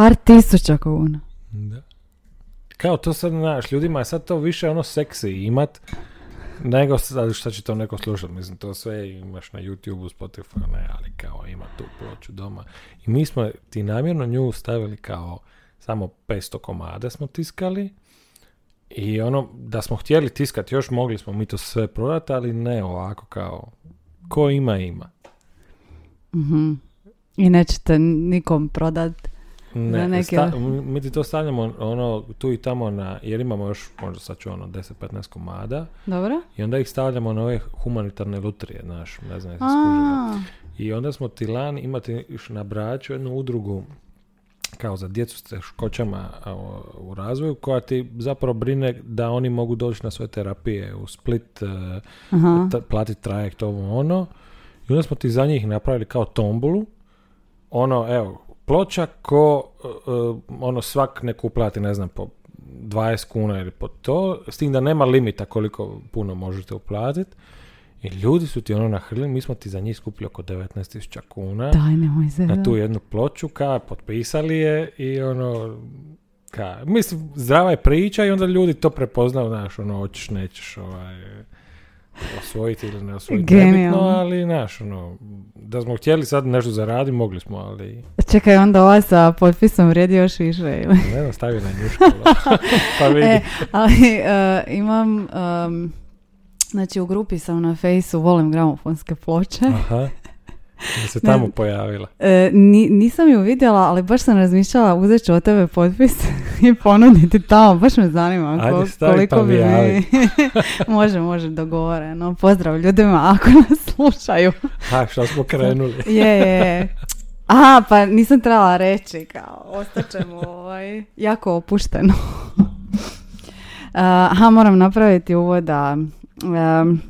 Par tisuća kuna. Da. Kao to sad, znaš, ljudima je sad to više ono seksi imat, nego sad šta će to neko slušati, mislim, to sve imaš na YouTube, Spotify, ne, ali kao ima tu ploču doma. I mi smo ti namjerno nju stavili kao samo 500 komada smo tiskali i ono, da smo htjeli tiskati još, mogli smo mi to sve prodati, ali ne ovako kao, ko ima, ima. Mhm. I nećete nikom prodat. Ne, neke- sta- mi ti to stavljamo ono tu i tamo na, jer imamo još možda sad ću ono 10-15 komada Dobro? i onda ih stavljamo na ove humanitarne lutrije, znaš, ne znam I onda smo ti lani imati još na Braču jednu udrugu kao za djecu s teškoćama u razvoju koja ti zapravo brine da oni mogu doći na sve terapije u Split, e, t- platiti trajekt ovo ono. I onda smo ti za njih napravili kao tombulu. Ono, evo, ploča ko e, e, ono svak neku uplati, ne znam, po 20 kuna ili po to, s tim da nema limita koliko puno možete uplatiti. I ljudi su ti ono nahrlili, mi smo ti za njih skupili oko 19.000 kuna Daj, nemoj se. na tu jednu ploču, ka, potpisali je i ono, ka, mislim, zdrava je priča i onda ljudi to prepoznaju, znaš, ono, hoćeš, nećeš, ovaj, osvojiti ili ne osvojiti, Genijalno. nebitno, ali, znaš, ono, da smo htjeli sad nešto zaraditi, mogli smo, ali, Čekaj, onda ova sa potpisom vrijedi još više. ili? ne znam, stavi na njušku, pa vidi. E, ali e, imam, em, znači u grupi sam na fejsu, volim gramofonske ploče. Aha, da se Ne. tamo pojavila. E, ni- nisam ju vidjela, ali baš sam razmišljala, uzet ću od tebe potpis i ponuditi tamo, baš me zanima Ajde, ko- stavi koliko pa bi mi može, može, dogovoreno. Pozdrav ljudima ako nas slušaju. Ha, što smo krenuli. je, je. Aha, pa nisam trebala reći, kao, ostaćemo ovaj, jako opušteno. Aha, moram napraviti uvoda. Um,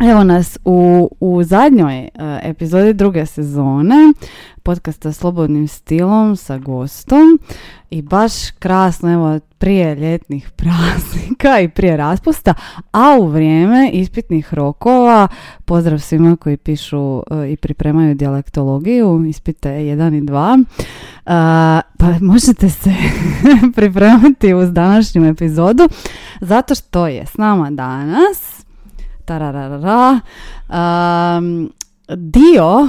Evo nas u, u zadnjoj e, epizodi druge sezone podcasta Slobodnim stilom sa gostom i baš krasno evo prije ljetnih praznika i prije raspusta, a u vrijeme ispitnih rokova pozdrav svima koji pišu e, i pripremaju dijalektologiju, ispite 1 i 2. A, pa možete se pripremati uz današnju epizodu zato što je s nama danas tararara, um, dio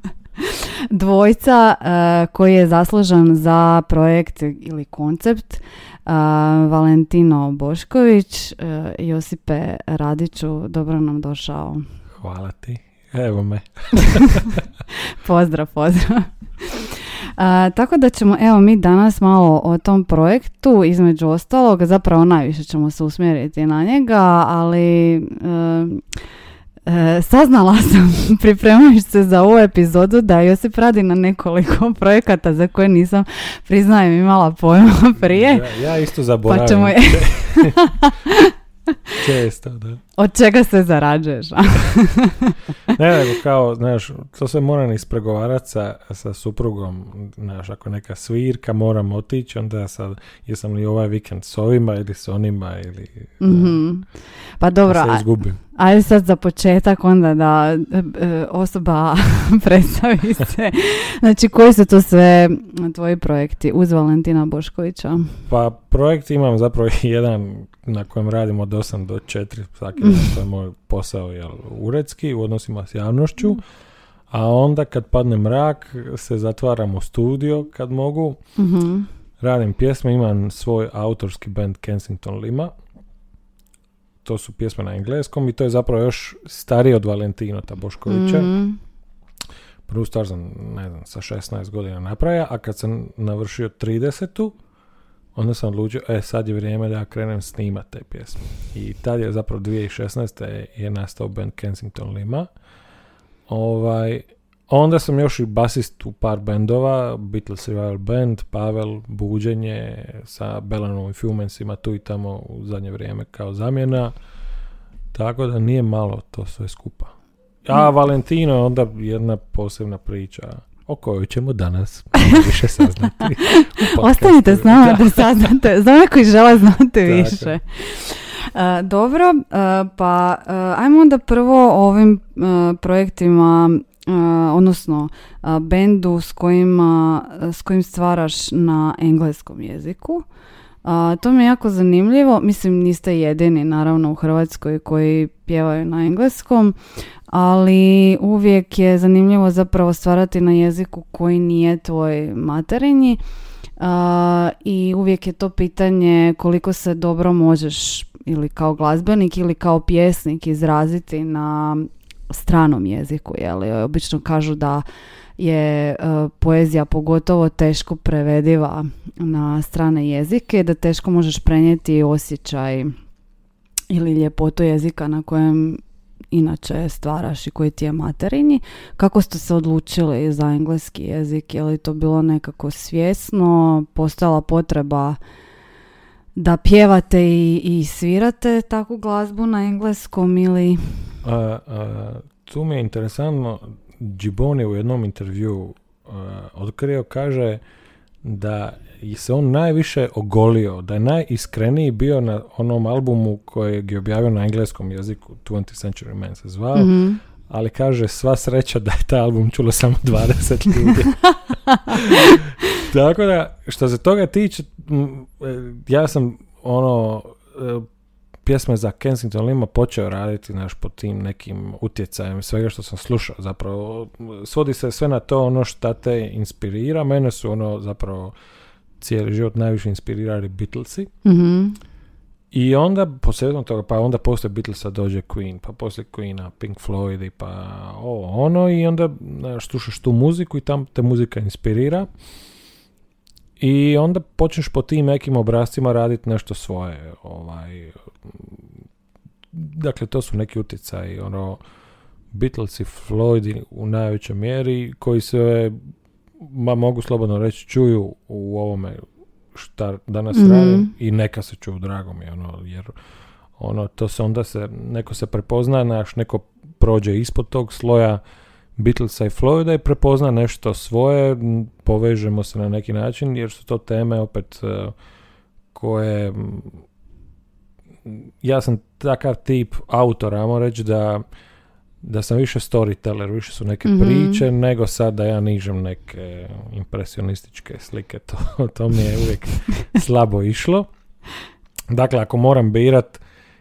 dvojca uh, koji je zaslužan za projekt ili koncept uh, Valentino Bošković. Uh, Josipe Radiću, dobro nam došao. Hvala ti. Evo me. Pozdrav, pozdrav. A, tako da ćemo, evo mi danas malo o tom projektu, između ostalog, zapravo najviše ćemo se usmjeriti na njega, ali e, e, saznala sam pripremajući se za ovu epizodu da Josip radi na nekoliko projekata za koje nisam, priznajem, imala pojma prije. Ja, ja isto zaboravim. Pa ćemo Često, da. Od čega se zarađuješ? Ne, nego kao, znaš, to sve moram ispregovarati sa, sa suprugom, znaš, ako neka svirka moram otići, onda sad, jesam li ovaj vikend s ovima ili s onima ili Mhm. Pa dobro, da se a- izgubim. Ajde sad za početak onda da e, e, osoba predstavi se. Znači koji su to sve tvoji projekti uz Valentina Boškovića? Pa projekt imam zapravo jedan na kojem radim od 8 do 4, svaki dan, to je moj posao jel, uredski u odnosima s javnošću, a onda kad padne mrak se zatvaram u studio kad mogu, Mhm. radim pjesme, imam svoj autorski band Kensington Lima. To su pjesme na engleskom i to je zapravo još stariji od Valentinota Boškovića. Mhm. Prvu stvar sam, ne znam, sa 16 godina napravio, a kad sam navršio 30 onda sam odlučio, e, sad je vrijeme da ja krenem snimat te pjesme. I tad je zapravo 2016. je nastao band Kensington Lima. Ovaj, onda sam još i basist u par bendova, Beatles Revival Band, Pavel, Buđenje, sa Belanom i Fumensima tu i tamo u zadnje vrijeme kao zamjena. Tako da nije malo to sve skupa. A Valentino je onda jedna posebna priča o kojoj ćemo danas više saznati. Ostanite s nama da saznate, za one koji žele znati Tako. više. E, dobro, e, pa e, ajmo onda prvo o ovim projektima odnosno bendu s, kojima, s kojim stvaraš na engleskom jeziku. To mi je jako zanimljivo. Mislim, niste jedini, naravno, u Hrvatskoj koji pjevaju na engleskom, ali uvijek je zanimljivo zapravo stvarati na jeziku koji nije tvoj materinji. I uvijek je to pitanje koliko se dobro možeš ili kao glazbenik ili kao pjesnik izraziti na stranom jeziku. Jeli? Obično kažu da je e, poezija pogotovo teško prevediva na strane jezike, da teško možeš prenijeti osjećaj ili ljepotu jezika na kojem inače stvaraš i koji ti je materinji. Kako ste se odlučili za engleski jezik? Je li to bilo nekako svjesno? Postojala potreba da pjevate i, i svirate takvu glazbu na engleskom ili... A, tu mi je interesantno, Giboni u jednom intervju otkrio, kaže da se on najviše ogolio, da je najiskreniji bio na onom albumu kojeg je objavio na engleskom jeziku, 20th Century Man se zvao, mhm. ali kaže sva sreća da je taj album čulo samo 20 ljudi. Tako da, što se toga tiče, e, ja sam ono, e, pjesme za Kensington Lima počeo raditi naš po tim nekim utjecajem svega što sam slušao zapravo. Svodi se sve na to ono što te inspirira. Mene su ono zapravo cijeli život najviše inspirirali Beatlesi. Mm i onda posljedno toga pa onda poslije Beatlesa dođe Queen pa poslije Queena Pink Floyd pa o, ono i onda slušaš tu muziku i tam te muzika inspirira i onda počneš po tim nekim obrazcima raditi nešto svoje. Ovaj, dakle, to su neki utjecaji, ono, Beatles i Floyd u najvećoj mjeri, koji se, ma mogu slobodno reći, čuju u ovome šta danas mm radim i neka se čuju, drago mi, ono, jer ono, to se onda se, neko se prepozna, naš, neko prođe ispod tog sloja, Beatlesa i Floyda i prepozna nešto svoje, povežemo se na neki način jer su to teme opet e, koje ja sam takav tip autora, ajmo reći da da sam više storyteller, više su neke mm priče, nego sad da ja nižem neke impresionističke slike, to, to mi je uvijek slabo išlo. Dakle, ako moram birat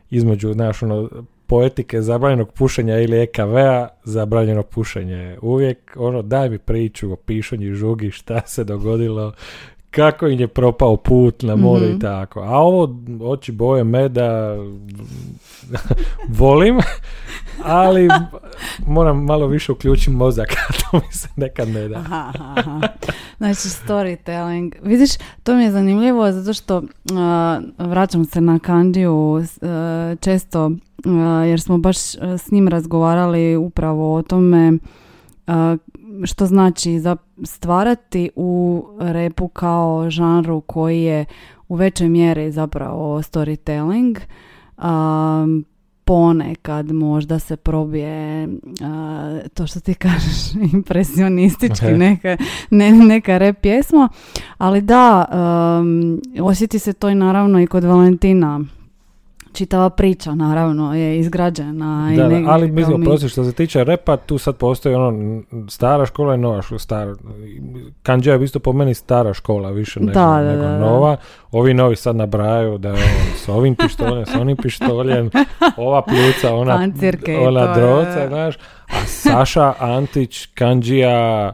između, znaš, ono, poetike zabranjenog pušenja ili EKV-a, zabranjeno pušenje. Uvijek, ono, daj mi priču o pišanju žugi, šta se dogodilo, kako im je propao put na more i mhm. tako. A ovo, oči boje meda, volim, ali moram malo više uključiti mozak, to mi se nekad ne da. Aha, aha. Znači, storytelling. Vidiš, to mi je zanimljivo zato što uh, vraćam se na Kandiju uh, često jer smo baš s njim razgovarali upravo o tome što znači za stvarati u repu kao žanru koji je u većoj mjeri zapravo storytelling ponekad možda se probije to što ti kažeš impresionistički neka, ne, neka rep pjesma ali da osjeti se to i naravno i kod Valentina čitava priča naravno je izgrađena. Da, i ali mislim, mi... što se tiče repa, tu sad postoji ono stara škola i nova škola. Star... Kanđa je isto po meni stara škola više nego, da, nego nova. Ovi novi sad nabrajaju da je s ovim pištoljem, s onim pištoljem, ova pljuca, ona, Pancirke ona droca, znaš. A Saša, Antić, Kanđija,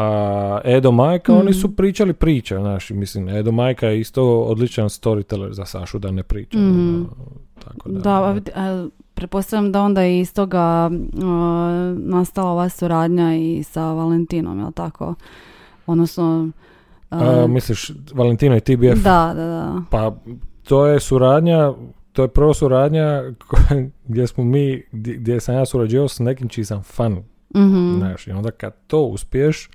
a Edo Majka, oni su mm. pričali priče, znaš, mislim, Edo Majka je isto odličan storyteller za Sašu da ne priča. Mm. Tako da, da a, pretpostavljam da onda je iz toga nastala ova suradnja i sa Valentinom, jel tako? Odnosno... A, misliš, Valentino i TBF? Da, da, da. Pa, to je suradnja, to je prva suradnja gdje smo mi, gdje sam ja surađivao s nekim čiji sam fan. Mm Znaš, i onda kad to uspiješ,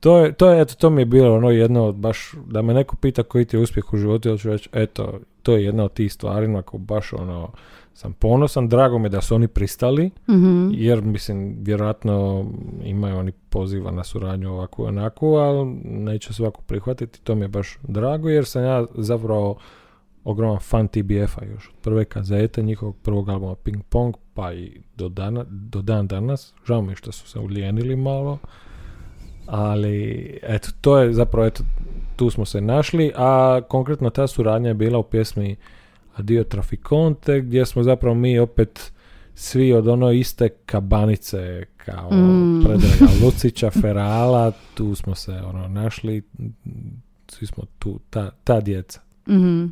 to je, to je, eto, to mi je bilo ono jedno od baš, da me neko pita koji ti je uspjeh u životu, ja ću reći, eto, to je jedna od tih stvari na koju baš ono, sam ponosan, drago mi je da su oni pristali, mm jer mislim, vjerojatno imaju oni poziva na suradnju ovako i onako, ali neće svako prihvatiti, to mi je baš drago, jer sam ja zapravo ogroman fan TBF-a još od prve kazete njihovog prvog albuma Ping Pong pa i do, dana, do dan danas žao mi što su se ulijenili malo ali eto to je zapravo eto tu smo se našli a konkretno ta suradnja je bila u pjesmi Adio Traficonte gdje smo zapravo mi opet svi od ono iste kabanice kao Mm. Predraga Lucića, Ferala, tu smo se ono našli, svi smo tu, ta, ta djeca. Mhm.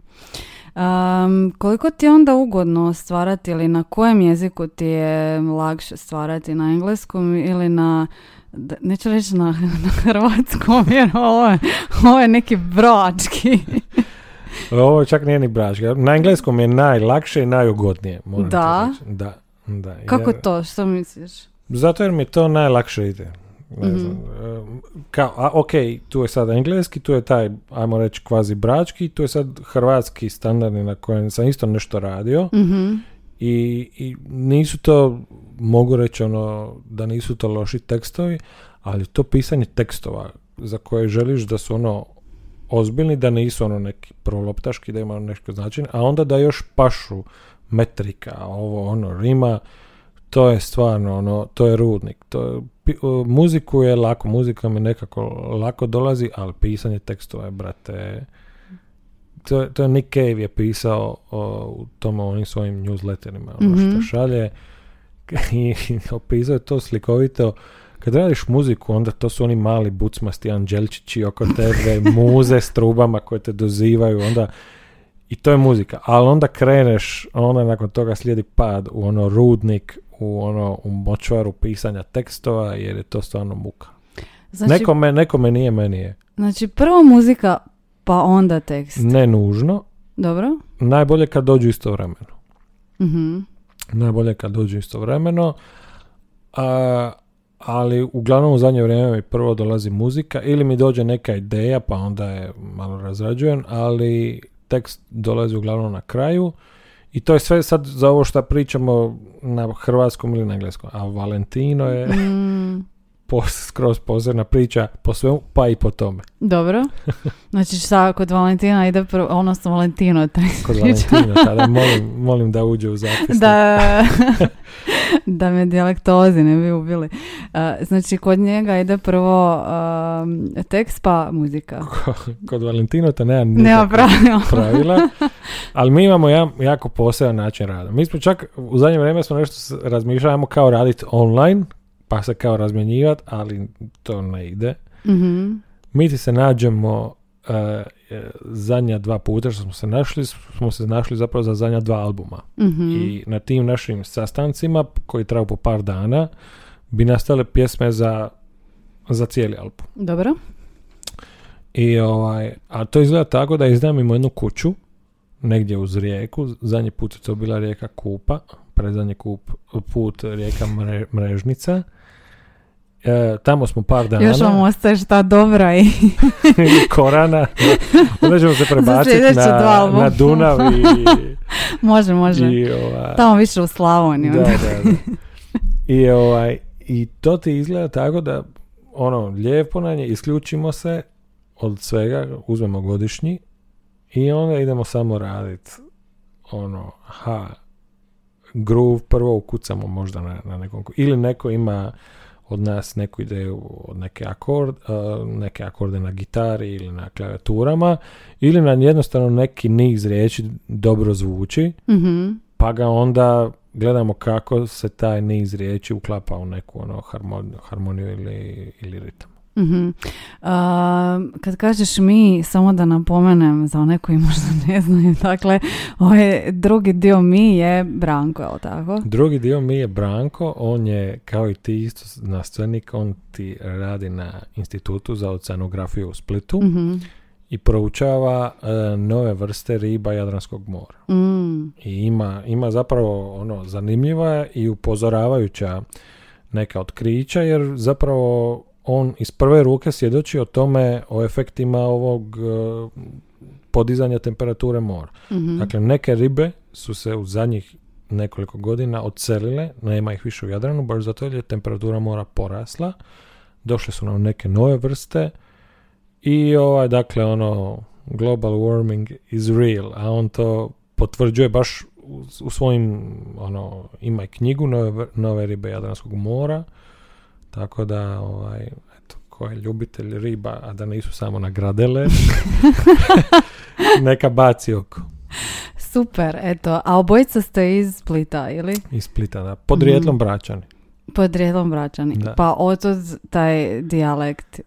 Um, koliko ti je onda ugodno stvarati ili na kojem jeziku ti je lakše stvarati? Na engleskom ili na, neću reći na, na hrvatskom jer ovo je, ovo je neki brački. Ovo čak nije ni brački. Na engleskom je najlakše i najugodnije. Moram Da? Da. Da. Kako jer- to? Što misliš? Zato jer mi to najlakše ide. Ne Mhm. znam, em, kao, a ok, tu je sad engleski, tu je taj, ajmo reći, kvazi brački, tu je sad hrvatski standardni na kojem sam isto nešto radio Mhm. i, i nisu to, mogu reći ono, da nisu to loši tekstovi, ali to pisanje tekstova za koje želiš da su ono ozbiljni, da nisu ono neki proloptaški, da ima nešto značenje, a onda da još pašu metrika, ovo ono rima, to je stvarno ono, to je rudnik. To je, muziku je lako, muzika mi nekako lako dolazi, ali pisanje tekstova je, brate, to, to je Nick Cave je pisao o, u tom onim svojim newsletterima, ono Mhm. što šalje i opisao je to slikovito kad radiš muziku, onda to su oni mali bucmasti anđelčići oko tebe, muze s trubama koje te dozivaju, onda i to je muzika. Ali onda kreneš, onda nakon toga slijedi pad u ono rudnik, u ono u močvaru pisanja tekstova, jer je to stvarno muka. Znači, nekome, nekome nije, meni je. znači prvo muzika pa onda tekst. Ne nužno, Dobro? najbolje kad dođu istovremeno. Mhm. Najbolje kad dođu istovremeno. A, ali uglavnom u zadnje vrijeme mi prvo dolazi muzika ili mi dođe neka ideja pa onda je malo razrađujem, ali tekst dolazi uglavnom na kraju i to je sve sad za ovo što pričamo na hrvatskom ili na engleskom. A Valentino je Mm, pos, skroz posebna priča po svemu, pa i po tome. dobro. Znači šta, kod Valentina ide prvo, odnosno Valentino tekst Kod priča. Valentina tada molim, molim da uđe u zapis. da, da me dijalektozi ne bi ubili. Uh, znači, kod njega ide prvo um, tekst pa muzika. Kod Valentino to nema Nema pravila. pravila, ali mi imamo jedan jako poseban način rada. Mi smo čak u zadnje vrijeme smo nešto ajmo kao raditi online, pa se kao razmjenjivati, ali to ne ide. Mhm. Mi ti se nađemo e, zadnja dva puta što smo se našli, smo se našli zapravo za zadnja dva albuma. Mhm. I na tim našim sastancima, koji traju po par dana, bi nastale pjesme za, za cijeli album. Dobro. I ovaj, a to izgleda tako da iznajmimo jednu kuću negdje uz rijeku. Zadnji put je to bila rijeka Kupa, predzadnji kup, put rijeka Mre- Mrežnica. E, tamo smo par dana. Još vam ostaje šta dobra i Korana. Onda ćemo se prebaciti na, na Dunav i, može, može. i ovaj, Tamo više u Slavoniju. da, da, da. I, ovaj, I to ti izgleda tako da ono, lijepo na nje, isključimo se od svega, uzmemo godišnji i onda idemo samo raditi ono, ha, groove prvo ukucamo možda na, na nekom, ili neko ima od nas neku ideju od neke akord, neke akorde na gitari ili na klavijaturama ili na jednostavno neki niz riječi dobro zvuči Mhm. pa ga onda gledamo kako se taj niz riječi uklapa u neku ono harmoniju, harmoniju ili, ili ritam. A, kad kažeš mi, samo da napomenem za one koji možda ne znaju, dakle, ovaj drugi dio mi je Branko, je li tako? Drugi dio mi je Branko, on je kao i ti isto znanstvenik, on ti radi na institutu za oceanografiju u Splitu Mhm. i proučava e, nove vrste riba Jadranskog mora. Mm. I ima, ima zapravo ono zanimljiva i upozoravajuća neka otkrića jer zapravo on iz prve ruke svjedoči o tome o efektima ovog e, podizanja temperature mora. Mhm. Dakle, neke ribe su se u zadnjih nekoliko godina odselile, nema ih više u Jadranu, baš zato jer je temperatura mora porasla. Došle su nam neke nove vrste i ovaj, dakle, ono, global warming is real, a on to potvrđuje baš u, u svojim, ono, ima i knjigu Nove, Nove ribe Jadranskog mora, tako da, ovaj, eto, ko je ljubitelj riba, a da nisu samo nagradele, neka baci oko. Super, eto. A obojica ste iz Splita, ili? Iz Splita, da. Podrijetlom braćani. Podrijetlom braćani. Da. Pa otud taj dijalekt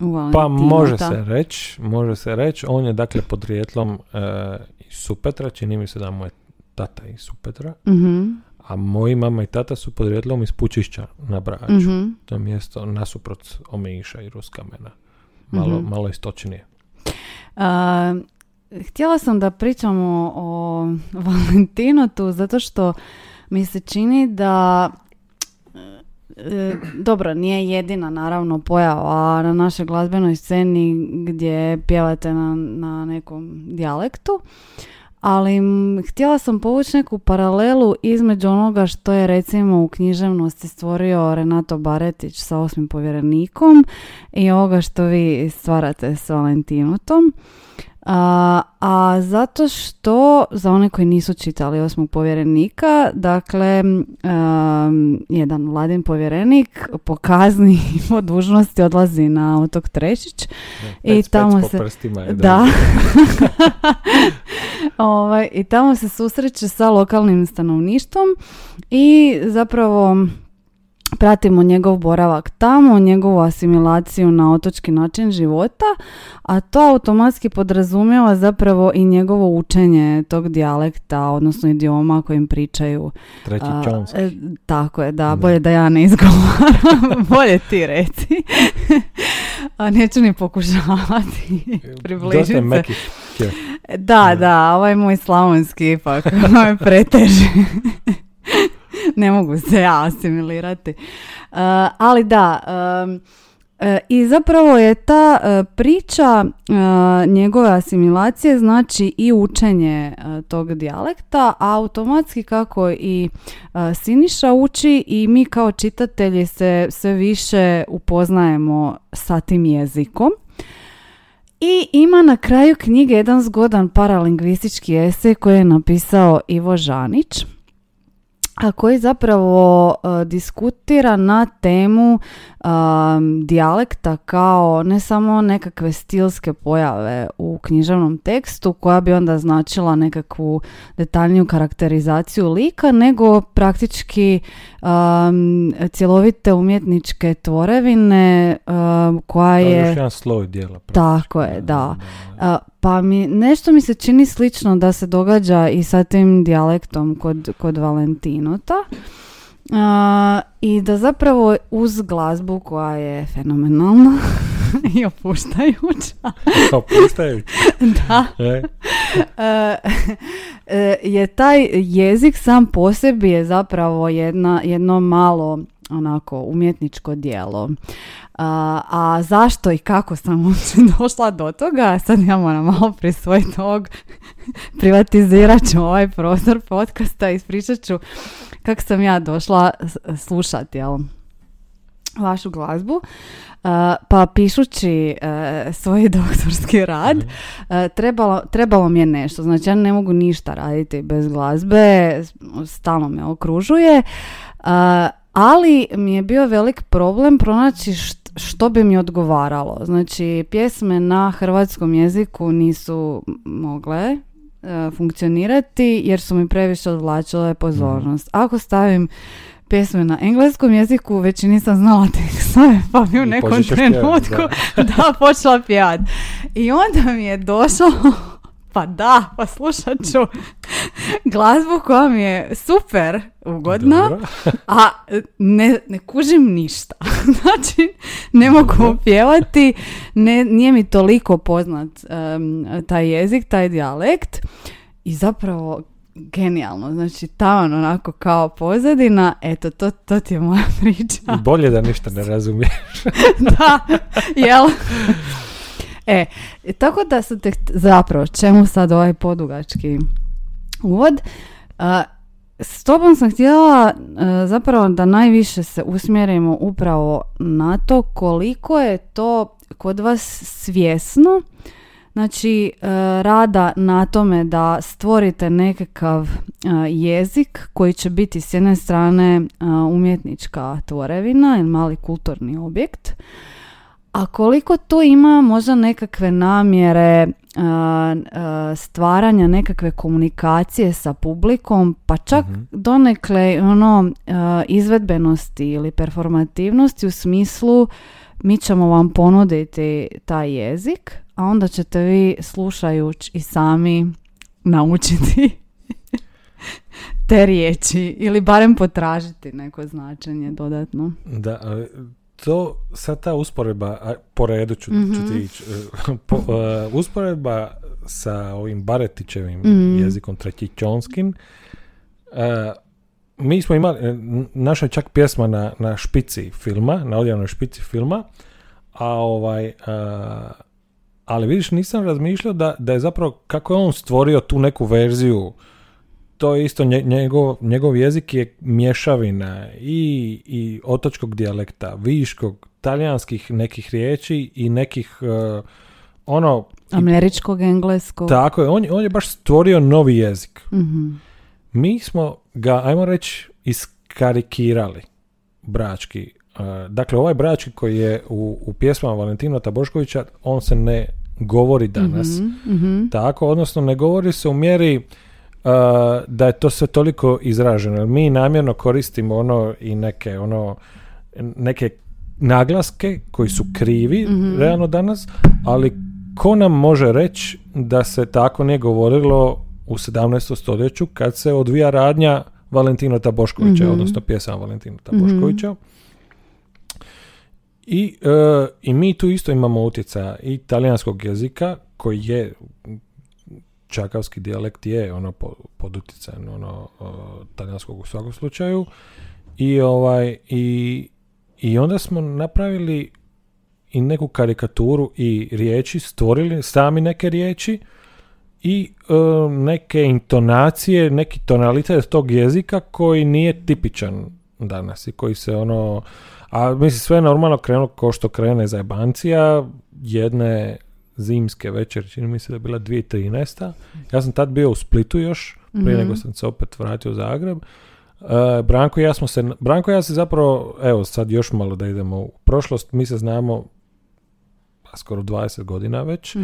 u Pa može se reći, može se reći. On je dakle podrijetlom e, iz Supetra, čini mi se da mu je tata iz Supetra, Mhm, a moji mama i tata su podrijetlom iz Pučišća na Braču. mhm. To je mjesto nasuprot Omiša i Ruskamena. Malo, Mhm. malo istočnije. A, htjela sam da pričamo o Valentinotu zato što mi se čini da e, dobro, nije jedina naravno pojava na našoj glazbenoj sceni gdje pjevate na, na nekom dijalektu, ali htjela sam povući neku paralelu između onoga što je recimo u književnosti stvorio Renato Baretić sa osmim povjerenikom i ovoga što vi stvarate s Valentinotom. A, a zato što, za one koji nisu čitali osmog povjerenika, dakle, um, jedan vladin povjerenik po kazni i po dužnosti odlazi na otok Trešić Da, I pec, pec tamo po se- prstima je da. ovaj, I tamo se susreće sa lokalnim stanovništvom i zapravo pratimo njegov boravak tamo, njegovu asimilaciju na otočki način života, a to automatski podrazumijeva zapravo i njegovo učenje tog dijalekta, odnosno idioma kojim pričaju. Treći A, čonski. e, tako je, da, bolje da ja ne izgovaram, bolje ti reci. a neću ni pokušavati približiti se. Da, Da. da, ovaj moj slavonski ipak ovaj preteži. ne mogu se ja asimilirati. Uh, ali da, um, e, i zapravo je ta e, priča e, njegove asimilacije znači i učenje tog dijalekta, a automatski kako i Siniša uči i mi kao čitatelji se sve više upoznajemo sa tim jezikom. I ima na kraju knjige jedan zgodan paralingvistički esej koji je napisao Ivo Žanić, a koji zapravo e, diskutira na temu um, dijalekta kao ne samo nekakve stilske pojave u književnom tekstu koja bi onda značila nekakvu detaljniju karakterizaciju lika, nego praktički um, cjelovite umjetničke tvorevine um, koja je još je... jedan sloj dijela. Tako je, da. A, pa mi, nešto mi se čini slično da se događa i sa tim dijalektom kod, kod Valentinota. A, I da zapravo uz glazbu koja je fenomenalna i opuštajuća, Kao puštaju. da, E, e, e, je taj jezik sam po sebi je zapravo jedna, jedno malo onako umjetničko djelo. A, a zašto i kako sam uopće došla do toga, sad ja moram malo prisvojiti ovog, privatizirat ću ovaj prostor podcasta i ispričat ću kako sam ja došla slušati, jel? vašu glazbu, Uh, pa pišući uh, svoj doktorski rad, uh, trebalo, trebalo mi je nešto, znači ja ne mogu ništa raditi bez glazbe, stalno me okružuje, uh, ali mi je bio velik problem pronaći št- što bi mi odgovaralo. Znači, pjesme na hrvatskom jeziku nisu mogle uh, funkcionirati jer su mi previše odvlačile pozornost. Ako stavim pjesme na engleskom jeziku, već nisam znala tekstove, pa mi u nekom pjevat, trenutku da. počela pjevat. I onda mi je došlo, pa da, pa slušat ću glazbu koja mi je super ugodna, dobro. a ne, ne kužim ništa. znači, ne mogu Dobro. pjevati, ne, nije mi toliko poznat em, taj jezik, taj dijalekt i zapravo genijalno, znači taman onako kao pozadina, eto, to, to ti je moja priča. I bolje da ništa ne razumije. da, jel? E, tako da sam te, zapravo, čemu sad ovaj podugački uvod? A, s tobom sam htjela e, zapravo da najviše se usmjerimo upravo na to koliko je to kod vas svjesno znači e, rada na tome da stvorite nekakav e, jezik koji će biti s jedne strane e, umjetnička tvorevina ili mali kulturni objekt, a koliko tu ima možda nekakve namjere stvaranja nekakve komunikacije sa publikom, pa čak mm donekle ono izvedbenosti ili performativnosti u smislu mi ćemo vam ponuditi taj jezik, a onda ćete vi slušajući i sami naučiti te riječi ili barem potražiti neko značenje dodatno. Da, to sad ta usporedba, po redu ću, mm ti ići, po, uh, usporedba sa ovim Baretićevim mm jezikom trećičonskim, uh, mi smo imali, e, naša je čak pjesma na, na špici filma, na odjavnoj špici filma, a ovaj, ali vidiš, nisam razmišljao da, da je zapravo, kako je on stvorio tu neku verziju, to je isto njegov, njegov jezik je mješavina i, i otočkog dijalekta, viškog, talijanskih nekih riječi i nekih uh, ono... Američkog, engleskog. Tako je, on, on je baš stvorio novi jezik. mm Mi smo ga, ajmo reći, iskarikirali brački. Uh, dakle, ovaj brački koji je u, u pjesmama Valentina Taboškovića, on se ne govori danas. mm Tako, odnosno ne govori se u mjeri da je to sve toliko izraženo. Mi namjerno koristimo ono i neke ono neke naglaske koji su krivi mm realno danas, ali ko nam može reći da se tako nije govorilo u 17. stoljeću kad se odvija radnja Valentino Taboškovića, mm odnosno pjesama Valentino Taboškovića. I, e, I mi tu isto imamo utjecaja i talijanskog jezika koji je čakavski dijalekt je ono pod utjecajem ono talijanskog u svakom slučaju. I ovaj i, i onda smo napravili i neku karikaturu i riječi stvorili sami neke riječi i e, neke intonacije neki tonalitet tog jezika koji nije tipičan danas i koji se ono a mislim sve normalno krenulo kao što krene za jebancija jedne zimske večer, čini mi se da je bila 2013. Ja sam tad bio u Splitu još, prije mhm. nego sam se opet vratio u Zagreb. Uh, Branko i ja smo se, Branko i ja se zapravo, evo sad još malo da idemo u prošlost, mi se znamo pa skoro 20 godina već.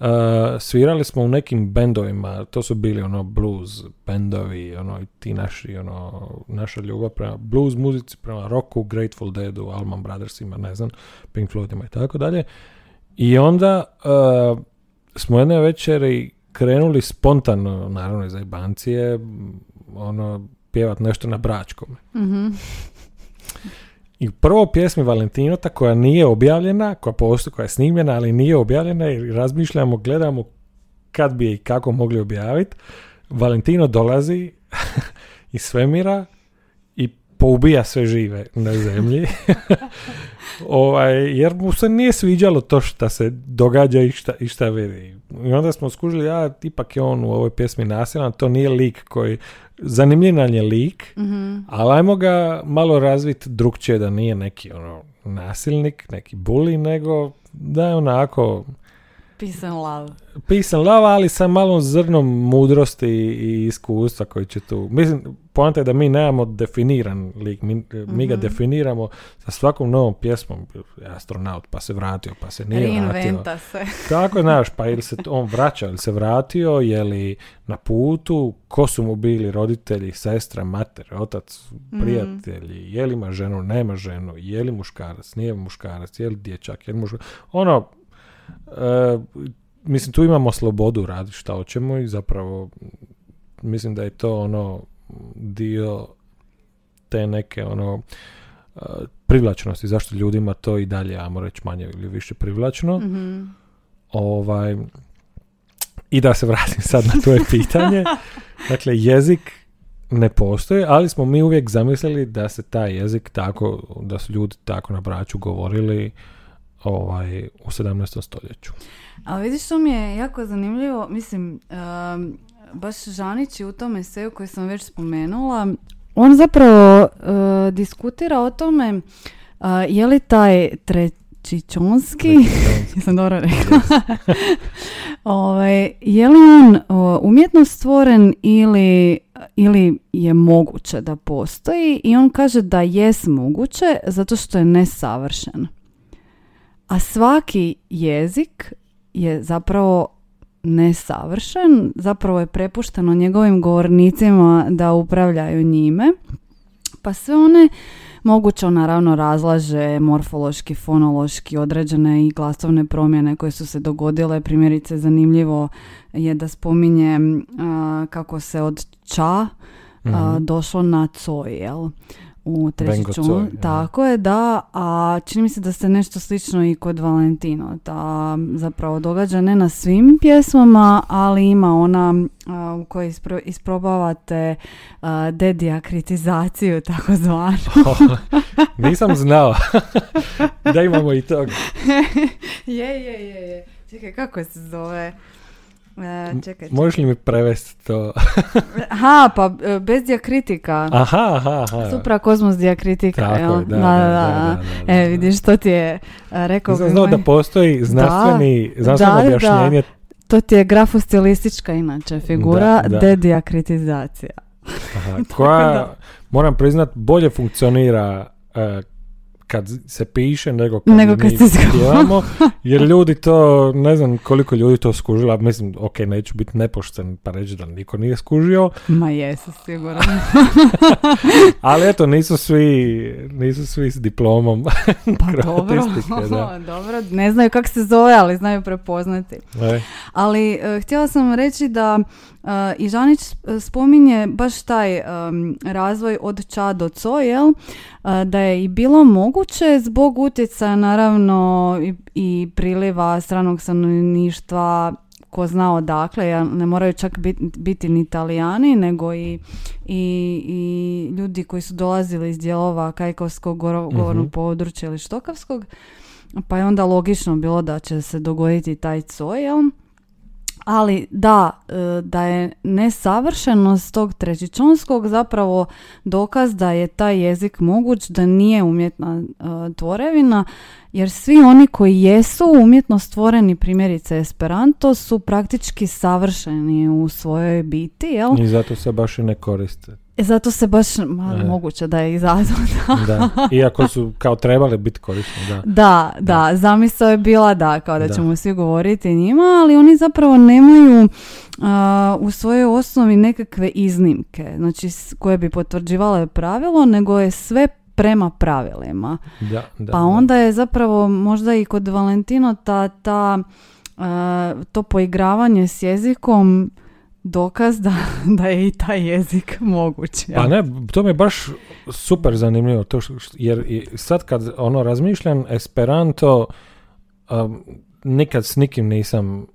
Mm svirali smo u nekim bendovima, to su bili ono blues bendovi, ono i ti naši, ono, naša ljubav prema blues muzici, prema rocku, Grateful Deadu, Allman Brothersima, ne znam, Pink Floydima i tako dalje. I onda uh, smo jedne večeri krenuli spontano, naravno iz Ibancije, ono, pjevat nešto na bračkom. mm I prvo pjesmi Valentinota koja nije objavljena, koja postoji, koja je snimljena, ali nije objavljena i razmišljamo, gledamo kad bi je i kako mogli objaviti. Valentino dolazi iz svemira poubija sve žive na zemlji. ovaj, jer mu se nije sviđalo to što se događa i šta, i šta vidi. I onda smo skužili, ja, ipak je on u ovoj pjesmi nasilan, to nije lik koji, zanimljiv je lik, mm ali ajmo ga malo razviti drugčije, da nije neki ono nasilnik, neki buli, nego da je onako Peace and love. Peace and love, ali sa malom zrnom mudrosti i iskustva koji će tu... Mislim, poanta je da mi nemamo definiran lik, mi, mi ga mhm. definiramo sa svakom novom pjesmom, astronaut, pa se vratio, pa se nije Reinventa vratio. se. Tako, znaš, pa ili se on vraća, ili se vratio, je li na putu, ko su mu bili roditelji, sestra, mater, otac, mhm. prijatelji, je li ima ženu, nema ženu, je li muškarac, nije muškarac, je li dječak, je li muškarac, ono, mislim, tu imamo slobodu raditi šta hoćemo i zapravo mislim da je to ono dio te neke ono uh, privlačnosti, zašto ljudima to i dalje, ajmo reći, manje ili više privlačno. mm Ovaj, I da se vratim sad na tvoje pitanje. dakle, jezik ne postoji, ali smo mi uvijek zamislili da se taj jezik tako, da su ljudi tako na braću govorili ovaj, u 17. stoljeću. A vidiš što mi je jako zanimljivo, mislim, um, baš Žanići u tom eseju koji sam već spomenula, on zapravo uh, diskutira o tome uh, je li taj tre, Trećičonski, jesam dobro rekla, ovaj, je li on o, umjetno stvoren ili, ili je moguće da postoji i on kaže da jest moguće zato što je nesavršen. A svaki jezik je zapravo nesavršen, zapravo je prepušteno njegovim govornicima da upravljaju njime. Pa sve one moguće on naravno razlaže morfološki, fonološki određene i glasovne promjene koje su se dogodile. Primjerice zanimljivo je da spominje a, kako se od ča a, Mhm. došlo na coj, jel? U ja. Tako je, da. A čini mi se da se nešto slično i kod Valentino. Da zapravo događa ne na svim pjesmama, ali ima ona a, u kojoj ispro- isprobavate a, dediakritizaciju takozvanu. Nisam znao da imamo i toga. je, je, je, je. Čekaj, kako se zove? E, čekaj, Možeš li mi prevesti to? Aha, pa e, bez diakritika. Aha, aha, aha. Supra kozmos diakritika, Tako jel? je, da, da, da, da, da, E, da. vidiš, to ti je e, rekao... Nisam znao da moj- postoji znanstveni, znanstveno da, da. objašnjenje. To ti je grafostilistička inače figura, Da, da. dediakritizacija. Aha, koja, moram priznat, bolje funkcionira kad se piše nego kad, Nego kad mi se pjevamo, jer ljudi to, ne znam koliko ljudi to skužila, mislim, ok, neću biti nepošten pa reći da niko nije skužio, Ma jesu, sigurno. ali eto, nisu svi, nisu svi s diplomom. Pa dobro, da. dobro, ne znaju kako se zove, ali znaju prepoznati. E, Ali e, htjela sam reći da i Žanić spominje baš taj em, razvoj od ča do co, jel? E, da je i bilo moguće zbog utjecaja naravno i, i priliva stranog stanovništva ko zna odakle, ja, ne moraju čak bit- biti ni italijani, nego i, i, i ljudi koji su dolazili iz dijelova kajkovskog goro- Mhm. područja ili štokavskog, pa je onda logično bilo da će se dogoditi taj co, jel? Ali da, e, da je nesavršenost tog trećičonskog zapravo dokaz da je taj jezik moguć, da nije umjetna e, tvorevina, jer svi oni koji jesu umjetno stvoreni, primjerice Esperanto, su praktički savršeni u svojoj biti, jel? I zato se baš i ne koriste. E, Zato se baš, ma, E. moguće da je izazvano. Da. Iako su kao trebali biti korisni, da. Da, da, zamisao je bila da, kao da, Da. ćemo svi govoriti njima, ali oni zapravo nemaju a, u svojoj osnovi nekakve iznimke, znači koje bi potvrđivale pravilo, nego je sve prema pravilima. Da, da, pa da. onda je zapravo možda i kod Valentino ta, ta, a, to poigravanje s jezikom dokaz da, da je i taj jezik moguć. Pa jel? ne, to mi je baš super zanimljivo, to što, jer sad kad ono razmišljam, Esperanto, um, nikad s nikim nisam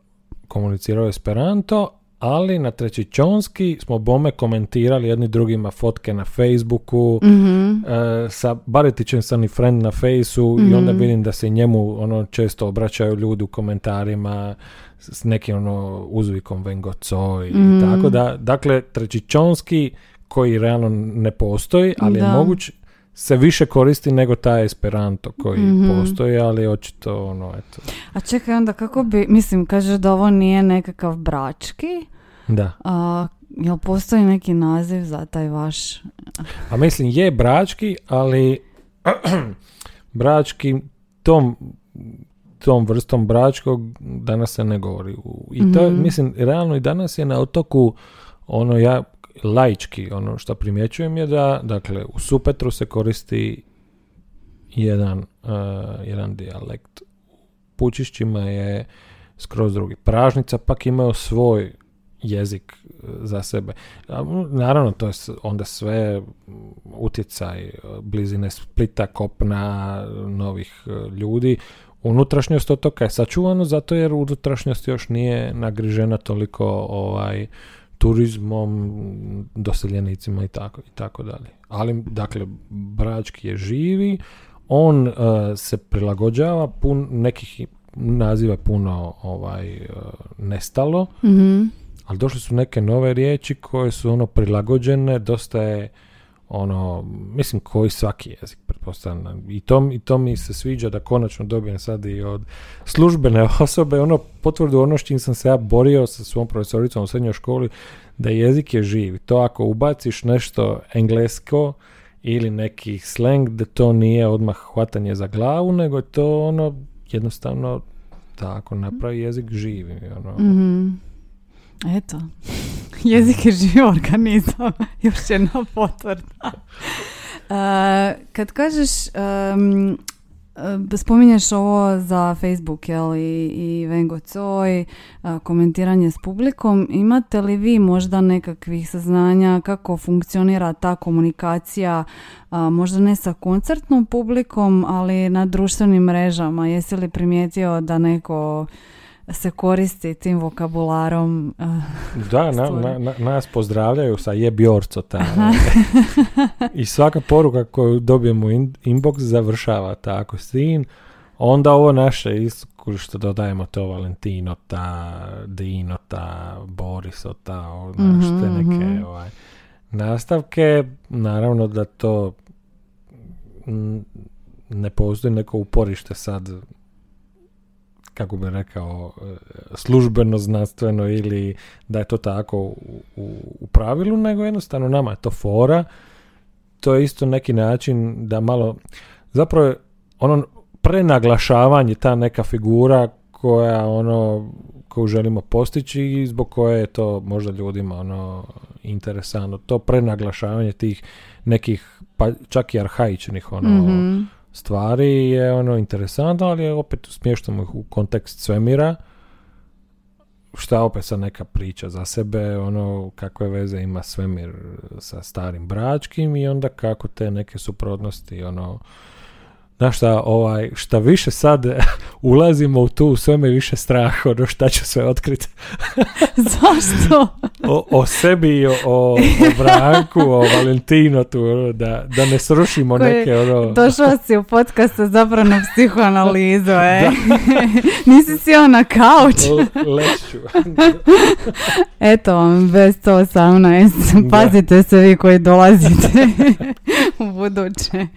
komunicirao Esperanto, ali na trećičonski smo bome komentirali jedni drugima fotke na Facebooku, Mhm. e, sa Baretićem sam i friend na fejsu i onda Mhm. vidim da se njemu ono često obraćaju ljudi u komentarima s nekim ono uzvikom vengoco i Mhm. tako da dakle trećičonski koji realno ne postoji ali Da. je moguć se više koristi nego taj Esperanto koji Mhm. postoji, ali očito ono eto. A čekaj onda kako bi, mislim, kažeš da ovo nije nekakav brački, Da. a jel postoji neki naziv za taj vaš... A mislim je brački, ali brački tom tom vrstom bračkog danas se ne govori. I to, Mhm. mislim, realno i danas je na otoku ono ja laički, ono što primjećujem je da, dakle, u Supetru se koristi jedan, uh, jedan dijalekt. U Pučišćima je skroz drugi. Pražnica pak imaju svoj jezik uh, za sebe. Naravno, to je onda sve utjecaj uh, blizine Splita, kopna, novih ljudi. Unutrašnjost otoka je sačuvano zato jer unutrašnjost još nije nagrižena toliko ovaj turizmom, doseljenicima i tako, i tako dalje. Ali, dakle, Brački je živi, on uh, se prilagođava, pun, nekih naziva puno ovaj, uh, nestalo, Mhm. ali došle su neke nove riječi koje su ono prilagođene, dosta je ono, mislim koji svaki jezik, pretpostavljam. I to, I to mi se sviđa da konačno dobijem sad i od službene osobe, ono potvrdu ono s čim sam se ja borio sa svom profesoricom u srednjoj školi, da jezik je živ. To ako ubaciš nešto englesko ili neki slang, da to nije odmah hvatanje za glavu, nego je to ono jednostavno tako napravi jezik živi. Ono. Mhm. Eto, jezik je živ organizam, još jedna potvrda. Uh, kad kažeš, um, spominješ ovo za Facebook jel, i, i Vengo Coj, komentiranje s publikom, imate li vi možda nekakvih saznanja kako funkcionira ta komunikacija, možda ne sa koncertnom publikom, ali na društvenim mrežama? Jesi li primijetio da neko se koristi tim vokabularom. Eh, da, na, na, nas pozdravljaju sa je bjorco I svaka poruka koju dobijemo u inbox završava tako sin. Onda ovo naše što dodajemo to Valentino ta, Dino ta, Boriso ta, mm neke mhm. ovaj, nastavke. Naravno da to ne postoji neko uporište sad kako bi rekao, e, službeno, znanstveno ili da je to tako u, u, pravilu, nego jednostavno nama je to fora. To je isto neki način da malo, zapravo je ono prenaglašavanje, ta neka figura koja ono, koju želimo postići i zbog koje je to možda ljudima ono interesantno. To prenaglašavanje tih nekih, pa čak i arhaičnih ono, mhm stvari je ono interesantno, ali je opet smještamo ih u kontekst svemira, šta opet sad neka priča za sebe, ono kakve veze ima svemir sa starim bračkim i onda kako te neke suprotnosti ono Znaš šta, ovaj, šta više sad ulazimo u tu, sve me više strah ono šta će sve otkriti. Zašto? o, o sebi, o, o Branku, o Valentino tu, ono, da, da ne srušimo neke ono... Došao si u podcast za zabranu psihoanalizu, e? Nisi si on na kauču. Leću. Eto vam, bez 118. Pazite se vi koji dolazite u buduće.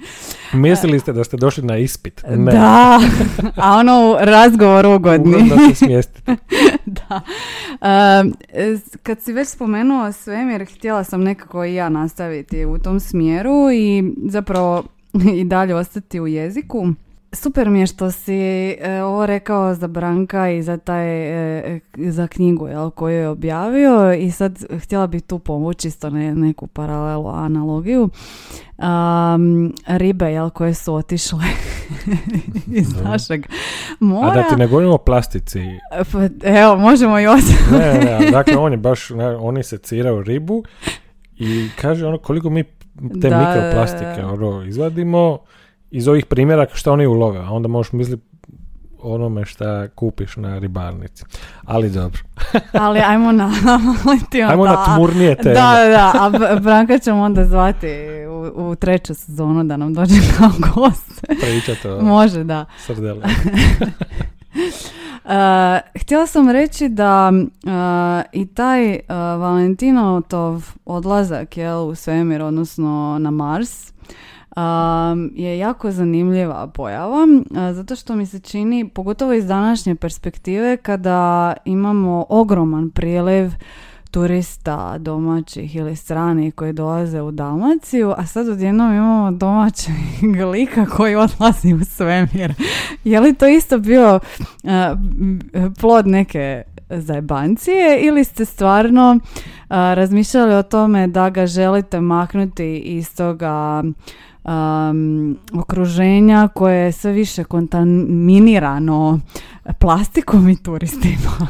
Mislili ste da ste došli na ispit? Ne. Da, a ono razgovor ugodni. Ugodno se smjestite. da. kad si već spomenuo svemir, htjela sam nekako i ja nastaviti u tom smjeru i zapravo i dalje ostati u jeziku. Super mi je što si e, ovo rekao za Branka i za taj e, za knjigu jel, koju je objavio i sad htjela bih tu pomoći isto ne, neku paralelu analogiju um, ribe jel, koje su otišle iz našeg mora. A da ti ne govorimo o plastici. Pa, evo, možemo i ne, ne, dakle on je baš, ne, oni seciraju ribu i kaže ono koliko mi te da, mikroplastike ono, izvadimo iz ovih primjera što oni ulove, a onda možeš misliti onome šta kupiš na ribarnici. Ali dobro. Ali ajmo na Ajmo na tmurnije teme. Da, da, a Branka ćemo onda zvati u, u treću sezonu da nam dođe kao gost. Priča to. Može, da. Srdele. Uh, htjela sam reći da uh, i taj uh, Valentinotov odlazak jel, u svemir, odnosno na Mars, je jako zanimljiva pojava zato što mi se čini pogotovo iz današnje perspektive kada imamo ogroman prijelev turista domaćih ili stranih koji dolaze u Dalmaciju, a sad odjednom imamo domaćeg lika koji odlazi u svemir. Je li to isto bio plod neke zajebancije ili ste stvarno razmišljali o tome da ga želite maknuti iz toga um, okruženja koje je sve više kontaminirano plastikom i turistima.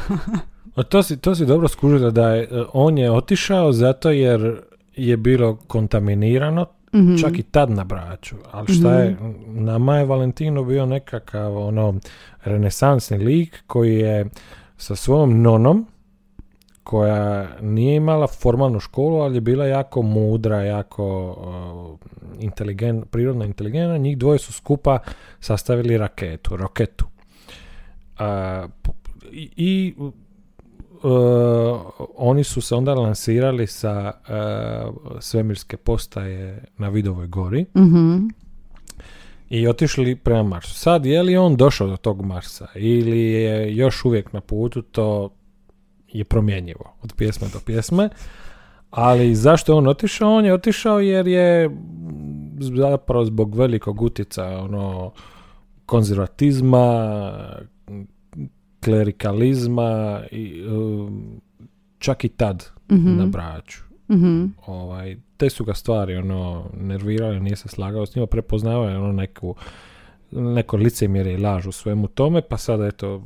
to, si, to si dobro skužila da je, on je otišao zato jer je bilo kontaminirano mm čak i tad na braću. Ali šta je, mm nama je Valentino bio nekakav ono renesansni lik koji je sa svojom nonom koja nije imala formalnu školu, ali je bila jako mudra, jako uh, inteligent, prirodno inteligentna. Njih dvoje su skupa sastavili raketu, roketu. Uh, I, uh, oni su se onda lansirali sa uh, svemirske postaje na Vidovoj gori Mhm. i otišli prema Marsu. Sad, je li on došao do tog Marsa ili je još uvijek na putu, to je promjenjivo od pjesme do pjesme. Ali zašto je on otišao? On je otišao jer je zapravo zbog velikog utjecaja ono, konzervatizma, klerikalizma i um, čak i tad Mhm. na braću. Mhm. Ovaj, te su ga stvari ono, nervirale, nije se slagao s njima, prepoznavao je ono neku neko licemjerje i laž u svemu tome, pa sada eto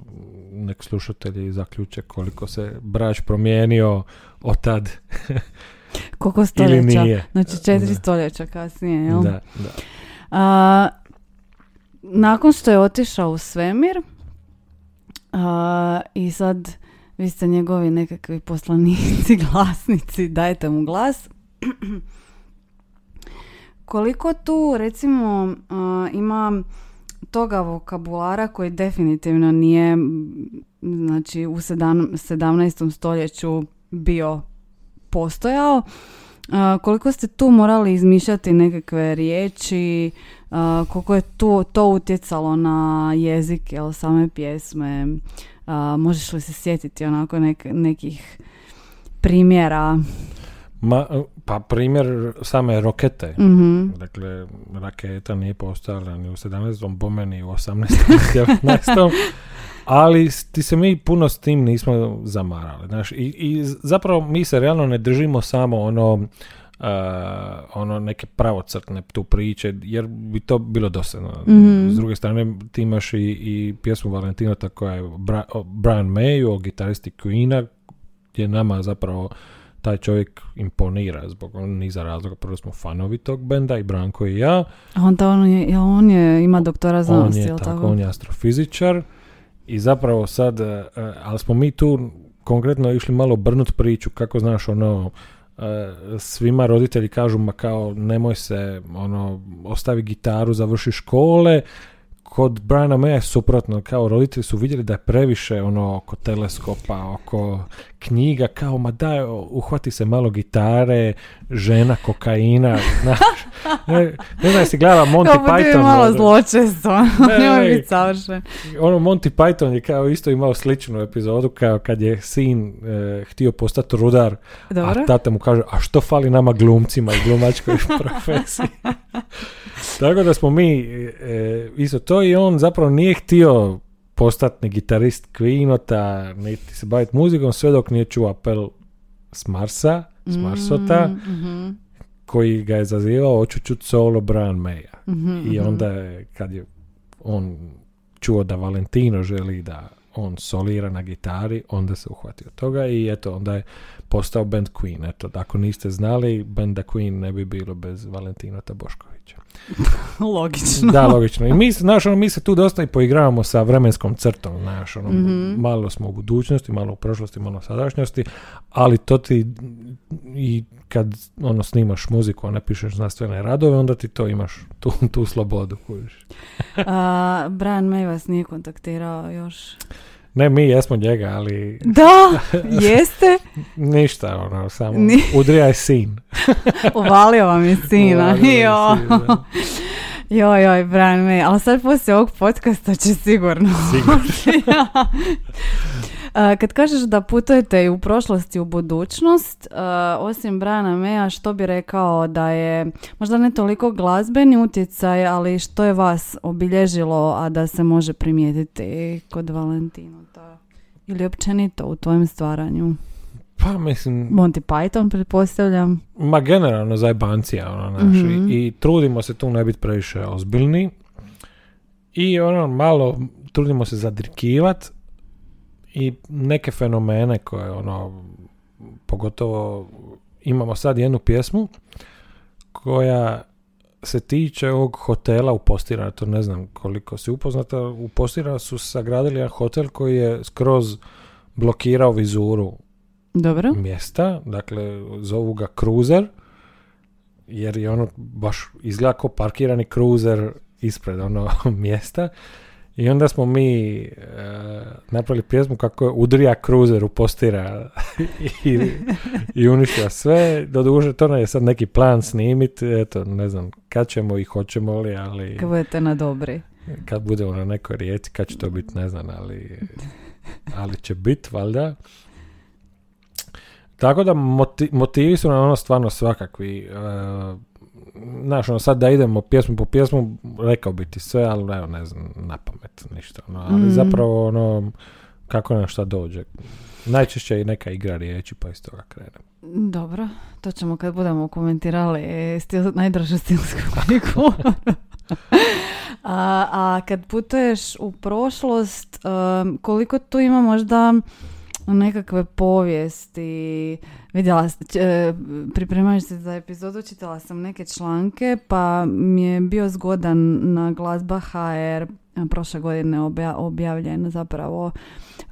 nek slušatelji zaključe koliko se brač promijenio od tad Koliko ili stoljeća? nije. Znači četiri Da. stoljeća kasnije, jel? Da, da. A, nakon što je otišao u svemir a, i sad vi ste njegovi nekakvi poslanici, glasnici, dajte mu glas. Koliko tu recimo a, ima toga vokabulara koji definitivno nije znači u sedam- 17. stoljeću bio postojao. A, koliko ste tu morali izmišljati nekakve riječi, a, koliko je tu, to utjecalo na jezik jel, same pjesme, a, možeš li se sjetiti onako nek- nekih primjera? Ma, pa primjer same rokete. Mhm. Dakle, raketa nije postojala ni u 17. bome ni u 18. ni u 19. Ali ti se mi puno s tim nismo zamarali. Znaš, i, i zapravo mi se realno ne držimo samo ono uh, ono neke pravocrtne tu priče, jer bi to bilo dosadno. Mhm. S druge strane, ti imaš i, i pjesmu Valentinota koja je Bra- o Brian Mayu, o gitaristi Queena, gdje nama zapravo taj čovjek imponira zbog niza razloga. Prvo smo fanovi tog benda i Branko i ja. A onda on je, on je, ima doktora On znanosti, je jel tako, tako? on je astrofizičar i zapravo sad, e, e, ali smo mi tu konkretno išli malo brnut priču, kako znaš ono, e, svima roditelji kažu ma kao nemoj se ono ostavi gitaru, završi škole kod Briana Maya je suprotno, kao roditelji su vidjeli da je previše ono oko teleskopa, oko knjiga, kao ma daj, uhvati se malo gitare, žena, kokaina, znaš, ne, ne znam gledala Monty Kao bude Python. malo ono? zločesto, Ne, nemoj ne. biti savršen. ono Monty Python je kao isto imao sličnu epizodu kao kad je sin e, htio postati rudar, Dobro. a tata mu kaže, a što fali nama glumcima i glumačkoj profesiji? Tako da smo mi e, isto to i on zapravo nije htio postati ni gitarist Queenota, niti se baviti muzikom, sve dok nije čuo apel s Marsa, s Marsota, Mm, mhm, koji ga je zazivao hoću čut solo Brian Maya. mhm, I mhm. onda je, kad je on čuo da Valentino želi da on solira na gitari, onda se uhvatio toga i eto, onda je postao band Queen. Eto, ako niste znali, benda Queen ne bi bilo bez Valentinota Logično. Da, logično. I mi, znaš, ono, mi se tu dosta i poigravamo sa vremenskom crtom, znaš, ono, Mhm. malo smo u budućnosti, malo u prošlosti, malo u sadašnjosti, ali to ti i kad ono snimaš muziku, a ne pišeš znanstvene radove, onda ti to imaš, tu, tu slobodu, kužiš. A, Brian May vas nije kontaktirao još. Ne, mi jesmo njega, ali Da, jeste. ništa, ono, samo Ni- udrija je sin. Uvalio vam je sina. Jo. Joj, joj, Brian May. Ali sad poslije ovog podcasta će sigurno. Sigurno. Kad kažeš da putujete i u prošlost i u budućnost, osim Briana Maya, što bi rekao da je možda ne toliko glazbeni utjecaj, ali što je vas obilježilo, a da se može primijetiti kod Valentinota? Ili općenito u tvojem stvaranju? Pa mislim, Monty Python, pretpostavljam. ma generalno zajbancija, ono, znaš, i- Mhm. i, trudimo se tu ne biti previše ozbiljni i ono, malo trudimo se zadrikivat i neke fenomene koje, ono, pogotovo imamo sad jednu pjesmu koja se tiče ovog hotela u Postiranu, to ne znam koliko si upoznata, u Postiranu su sagradili jedan hotel koji je skroz blokirao vizuru Dobro. mjesta, dakle zovu ga cruiser, jer je ono baš izgleda kao parkirani cruiser ispred ono mjesta I onda smo mi e, napravili pjesmu kako je udrija kruzer u postira i, i uništila sve. Doduše, to je sad neki plan snimiti, eto, ne znam kad ćemo i hoćemo li, ali... Kad budete na dobri. Kad budemo na nekoj rijeci, kad će to biti, ne znam, ali, ali će biti, valjda. Tako da motivi su nam ono stvarno svakakvi. Uh, znaš, ono sad da idemo pjesmu po pjesmu, rekao bi ti sve, ali evo, ne znam, na pamet ništa. No, ali mm. zapravo, ono, kako nam šta dođe. Najčešće i neka igra riječi, pa iz toga krenem. Dobro, to ćemo kad budemo komentirali stil, najdraže stilsku a, a kad putuješ u prošlost, um, koliko tu ima možda nekakve povijesti. Vidjela, e, pripremajući se za epizodu, čitala sam neke članke, pa mi je bio zgodan na glazba HR prošle godine objavljen zapravo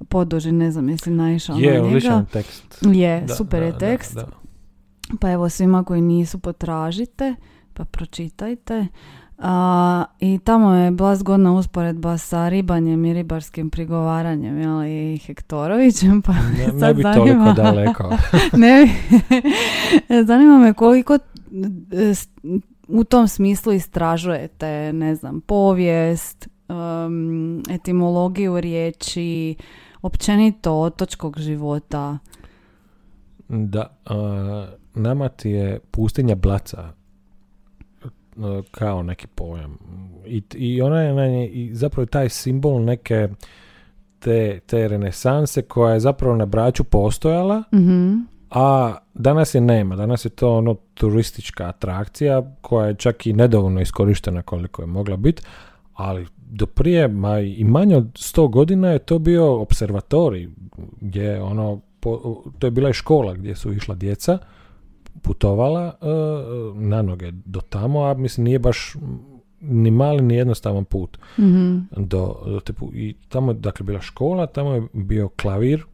poduži, ne znam, mislim naišao je, na njega. tekst. Je, super je tekst. pa evo svima koji nisu potražite, pa pročitajte. A, I tamo je bila zgodna usporedba sa ribanjem i ribarskim prigovaranjem i Hektorovićem. Pa ne, ne bi zanima, toliko daleko. ne, zanima me koliko u tom smislu istražujete, ne znam, povijest, um, etimologiju riječi, općenito otočkog života. Da, nama ti je pustinja Blaca kao neki pojam. I, i ona je i zapravo taj simbol neke te, te renesanse koja je zapravo na braću postojala, mm a danas je nema. Danas je to ono turistička atrakcija koja je čak i nedovoljno iskorištena koliko je mogla biti, ali do prije ma i manje od sto godina je to bio observatorij gdje ono to je bila i škola gdje su išla djeca putovala uh, na noge do tamo, a mislim nije baš ni mali ni jednostavan put mm do, do te i tamo je dakle bila škola, tamo je bio klavir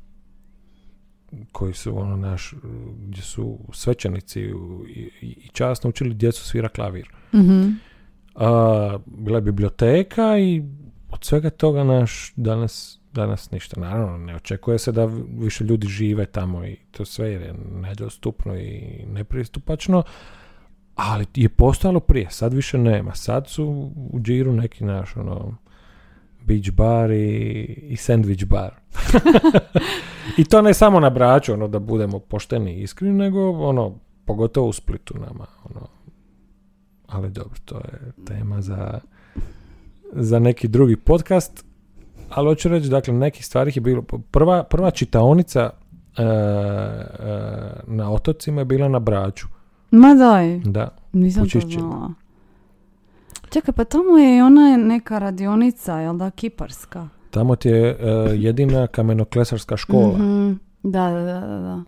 koji su ono naš gdje su svećenici i, i časno učili djecu svira klavir. mm bila je biblioteka i od svega toga naš danas danas ništa. Naravno, ne očekuje se da više ljudi žive tamo i to sve je nedostupno i nepristupačno, ali je postojalo prije, sad više nema. Sad su u džiru neki naš, ono, beach bar i, i sandwich bar. I to ne samo na braću, ono, da budemo pošteni i iskreni, nego, ono, pogotovo u Splitu nama, ono, ali dobro, to je tema za, za neki drugi podcast ali hoću reći, dakle, nekih stvari je bilo, prva, prva čitaonica e, e, na otocima je bila na Braču. Ma daj. Da. Nisam to znala. Čekaj, pa tamo je i ona neka radionica, jel da, kiparska? Tamo ti je uh, jedina kamenoklesarska škola. mm Da, da, da. da.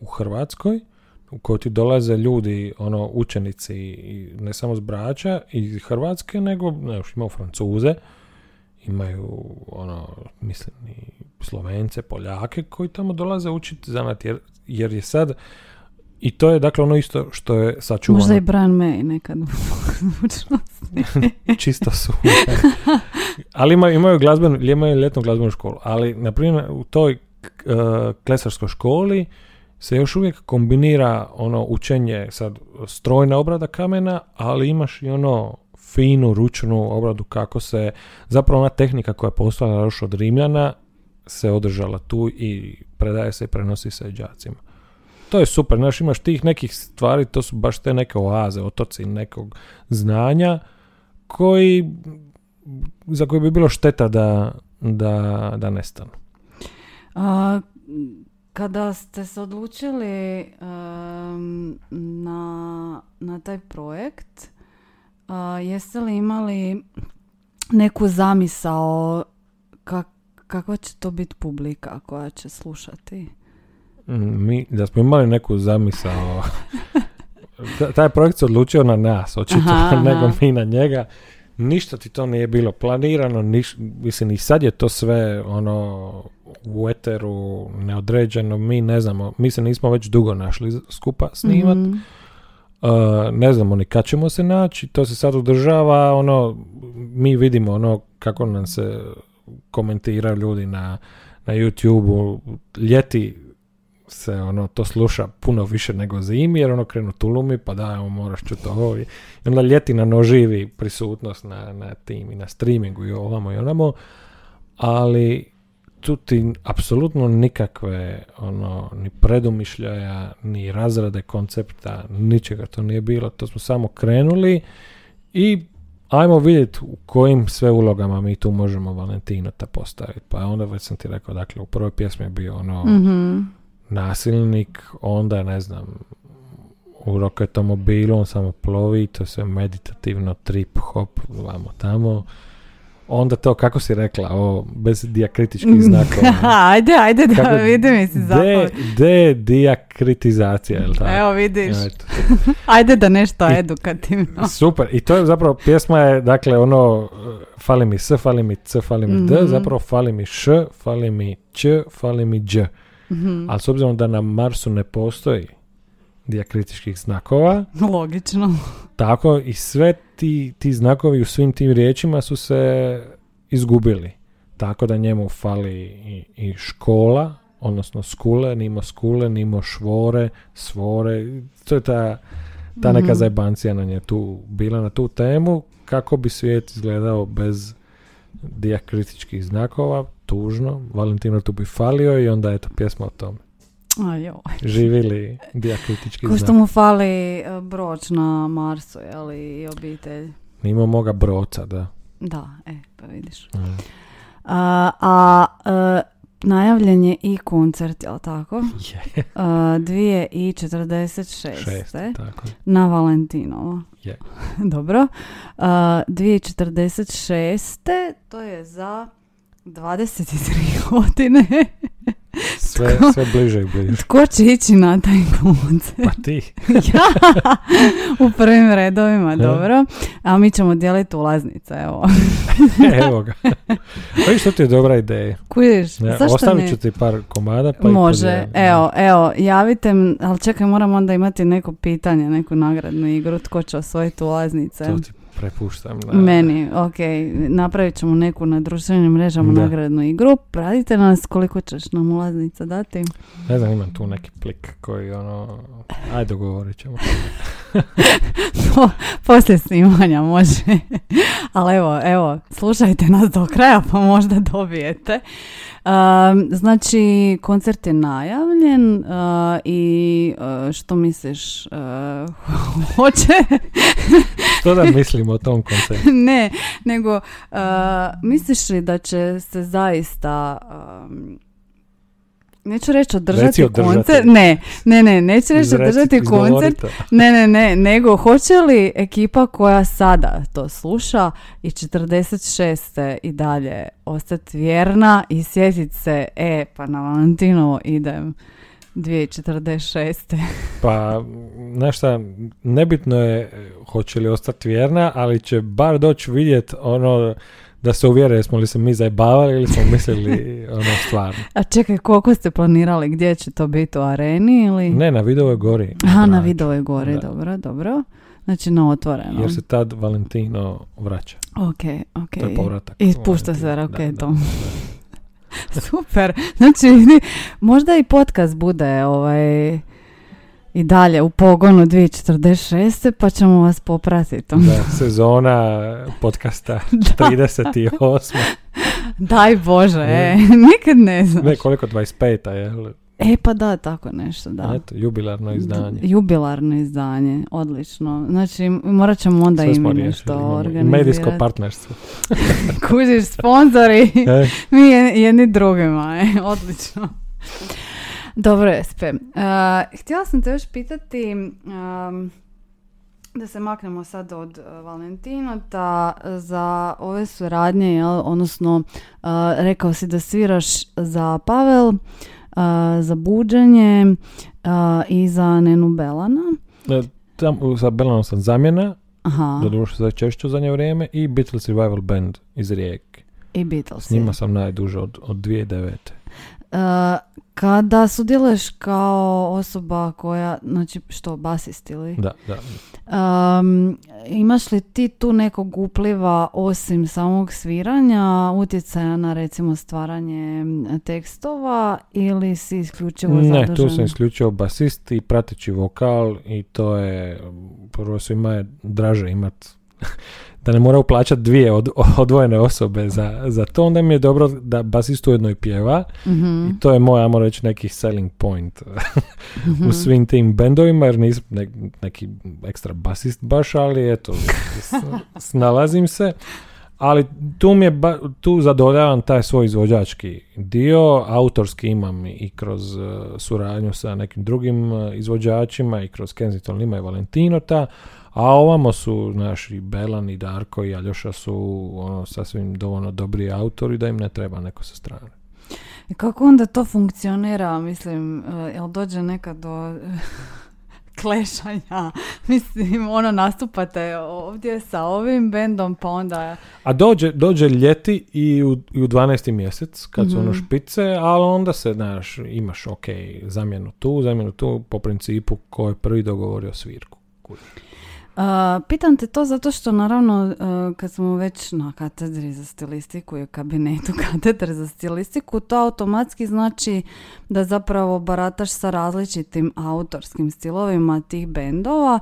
u Hrvatskoj u kojoj ti dolaze ljudi, ono, učenici i ne samo s Brača i Hrvatske, nego, ne, imao Francuze, imaju ono, mislim, i Slovence, Poljake koji tamo dolaze učiti zanat jer, jer je sad i to je dakle ono isto što je sačuvano. Možda i Brian May nekad Čisto su. ali imaju, imaju, glazbenu, imaju ljetnu glazbenu školu. Ali, na primjer, u toj uh, klesarskoj školi se još uvijek kombinira ono učenje sad strojna obrada kamena, ali imaš i ono finu ručnu obradu kako se, zapravo ona tehnika koja je postala još od Rimljana se održala tu i predaje se i prenosi se đacima. To je super, znaš, imaš tih nekih stvari, to su baš te neke oaze, otoci nekog znanja koji, za koje bi bilo šteta da, da, da nestanu. A, kada ste se odlučili na, na taj projekt, a, jeste li imali neku zamisao kak, kakva će to biti publika koja će slušati? Mm, mi, da smo imali neku zamisao taj projekt se odlučio na nas očito nego mi na njega. Ništa ti to nije bilo planirano niš, mislim i sad je to sve ono u eteru neodređeno. Mi ne znamo mi se nismo već dugo našli skupa snimat. Mm Uh, ne znamo ni kad ćemo se naći, to se sad održava, ono, mi vidimo ono kako nam se komentiraju ljudi na, na YouTube-u, ljeti se ono to sluša puno više nego zimi jer ono krenu tulumi pa da evo moraš čuti ovo. I onda ljeti na noživi prisutnost na, na tim i na streamingu i ovamo i onamo ali tu ti apsolutno nikakve ono ni predumišljaja ni razrade koncepta ničega to nije bilo to smo samo krenuli i ajmo vidjeti u kojim sve ulogama mi tu možemo Valentinota postaviti pa onda već sam ti rekao dakle u prvoj pjesmi je bio ono Mhm. nasilnik, onda ne znam, u roketomobilu on samo plovi, to je sve meditativno, trip, hop, vamo tamo. Onda to, kako si rekla, o, bez dijakritičkih znakova. ajde, ajde da Kako- vidi mi si De, zapad. dedijakritizacija, je li tako? Evo vidiš. Eto. Ajde da nešto I- edukativno. Super, i to je zapravo, pjesma je, dakle, ono, uh, fali mi s, fali mi c, fali mi d, Mhm. zapravo fali mi š, fali mi ć, fali mi đ. Mhm. Ali s obzirom da na Marsu ne postoji dijakritičkih znakova, Logično. Tako i sve ti, ti znakovi u svim tim riječima su se izgubili. Tako da njemu fali i, i škola, odnosno skule, nimo skule, nimo švore, svore. To je ta, ta neka Mhm. zajebancija nam je tu bila na tu temu. Kako bi svijet izgledao bez dijakritičkih znakova, tužno. Valentino tu bi falio i onda je to pjesma o tome. Živili dijakritički Ko što mu fali e, broč na Marsu, jeli, i obitelj. Nimo moga broca, da. Da, e, pa vidiš. Mm. A, a e, najavljen je i koncert, jel tako? Je. A, dvije i 46. Šest, tako. je. Na Valentinovo. Je. Dobro. A, 2046. To je za 23 godine. Sve, sve bliže i bliže. Tko će ići na taj koncert? Pa ti. ja, u prvim redovima, dobro. A mi ćemo dijeliti ulaznice, evo. Evo ga. Viš što ti je dobra ideja. Kužiš, Ne, zašto ostavit ne? ću ti par komada pa Može, evo, evo, javite, ali čekaj, moram onda imati neko pitanje, neku nagradnu igru, tko će osvojiti ulaznice. To ti prepuštam. Na... Meni, ok, napravit ćemo neku na društvenim mrežama Da. nagradnu igru, pratite nas koliko ćeš nam ulaznica dati. Ne znam, imam tu neki plik koji ono... Ajde, dogovorit ćemo. Po- Poslije snimanja može. Ali evo, evo, slušajte nas do kraja pa možda dobijete. Um, znači, koncert je najavljen uh, i uh, što misliš, uh, hoće? Što da mislim o tom koncertu? ne, nego uh, misliš li da će se zaista um, neću reći održati Reci koncert, ne, ne, ne, neću reći održati koncert, ne, ne, ne, nego hoće li ekipa koja sada to sluša i 46. i dalje ostati vjerna i sjetit se, e, pa na Valentinovo idem 2046. Pa, znaš šta, nebitno je hoće li ostati vjerna, ali će bar doći vidjet ono da se uvjere jesmo li se mi zajebavali ili smo mislili ono stvarno. A čekaj, koliko ste planirali, gdje će to biti u areni ili? Ne, na Vidovoj gori. Aha, na. Vidovoj gori, Da. dobro, dobro. Znači na otvorenom. Jer se tad Valentino vraća. Ok, ok. To je povratak. I pušta se raketom. Super. Znači, možda i podcast bude ovaj i dalje u pogonu 2046. pa ćemo vas popratiti. Da, da, sezona podcasta 38. Daj Bože, e, nikad ne znam. Ne, koliko 25. je. E pa da, tako nešto, da. Eto, jubilarno izdanje. Jubilarno izdanje, odlično. Znači, morat ćemo onda Sve i mi nešto organizirati. Medijsko partnerstvo. Kužiš, sponzori. E, Mi je- jedni drugima, e, odlično. Dobro, Espe. Uh, htjela sam te još pitati, um, da se maknemo sad od uh, Valentinota za ove suradnje, jel? odnosno uh, rekao si da sviraš za Pavel, uh, za buđenje uh, i za Nenu Belana. e, Tam, sa Belanom sam zamjena, Aha, doduše za češću zadnje vrijeme, i Beatles Revival Band iz Rijeke. i Beatles. S njima sam najduže od, od 2009. Uh, kada sudjeluješ kao osoba koja, znači što, basist ili? Da, da. Um, imaš li ti tu nekog upliva osim samog sviranja, utjecaja na recimo stvaranje tekstova ili si isključivo Ne, zadužen? tu sam isključivo basist i prateći vokal i to je, prvo svima je draže imat da ne moraju plaćati dvije od, odvojene osobe za, za to, onda mi je dobro da basist ujedno i pjeva Mhm, i to je moj, ajmo reći, neki selling point mhm. u svim tim bendovima, jer nisam ne- neki ekstra basist baš, ali eto, s- snalazim se. Ali tu mi je, ba- tu zadovoljavam taj svoj izvođački dio, autorski imam i kroz uh, suradnju sa nekim drugim uh, izvođačima i kroz Kensington Lima i Valentinota, a ovamo su naši Belan i Darko i Aljoša su ono, sasvim dovoljno dobri autori da im ne treba neko sa strane. I kako onda to funkcionira, mislim, uh, jel dođe nekad do klešanja, mislim, ono, nastupate ovdje sa ovim bendom, pa onda... A dođe, dođe ljeti i u, i u 12. mjesec, kad su ono Mhm. špice, ali onda se, znaš, imaš, ok, zamjenu tu, zamjenu tu, po principu ko je prvi dogovorio svirku. Uh, pitam te to zato što naravno uh, kad smo već na katedri za stilistiku i u kabinetu katedre za stilistiku, to automatski znači da zapravo barataš sa različitim autorskim stilovima tih bendova.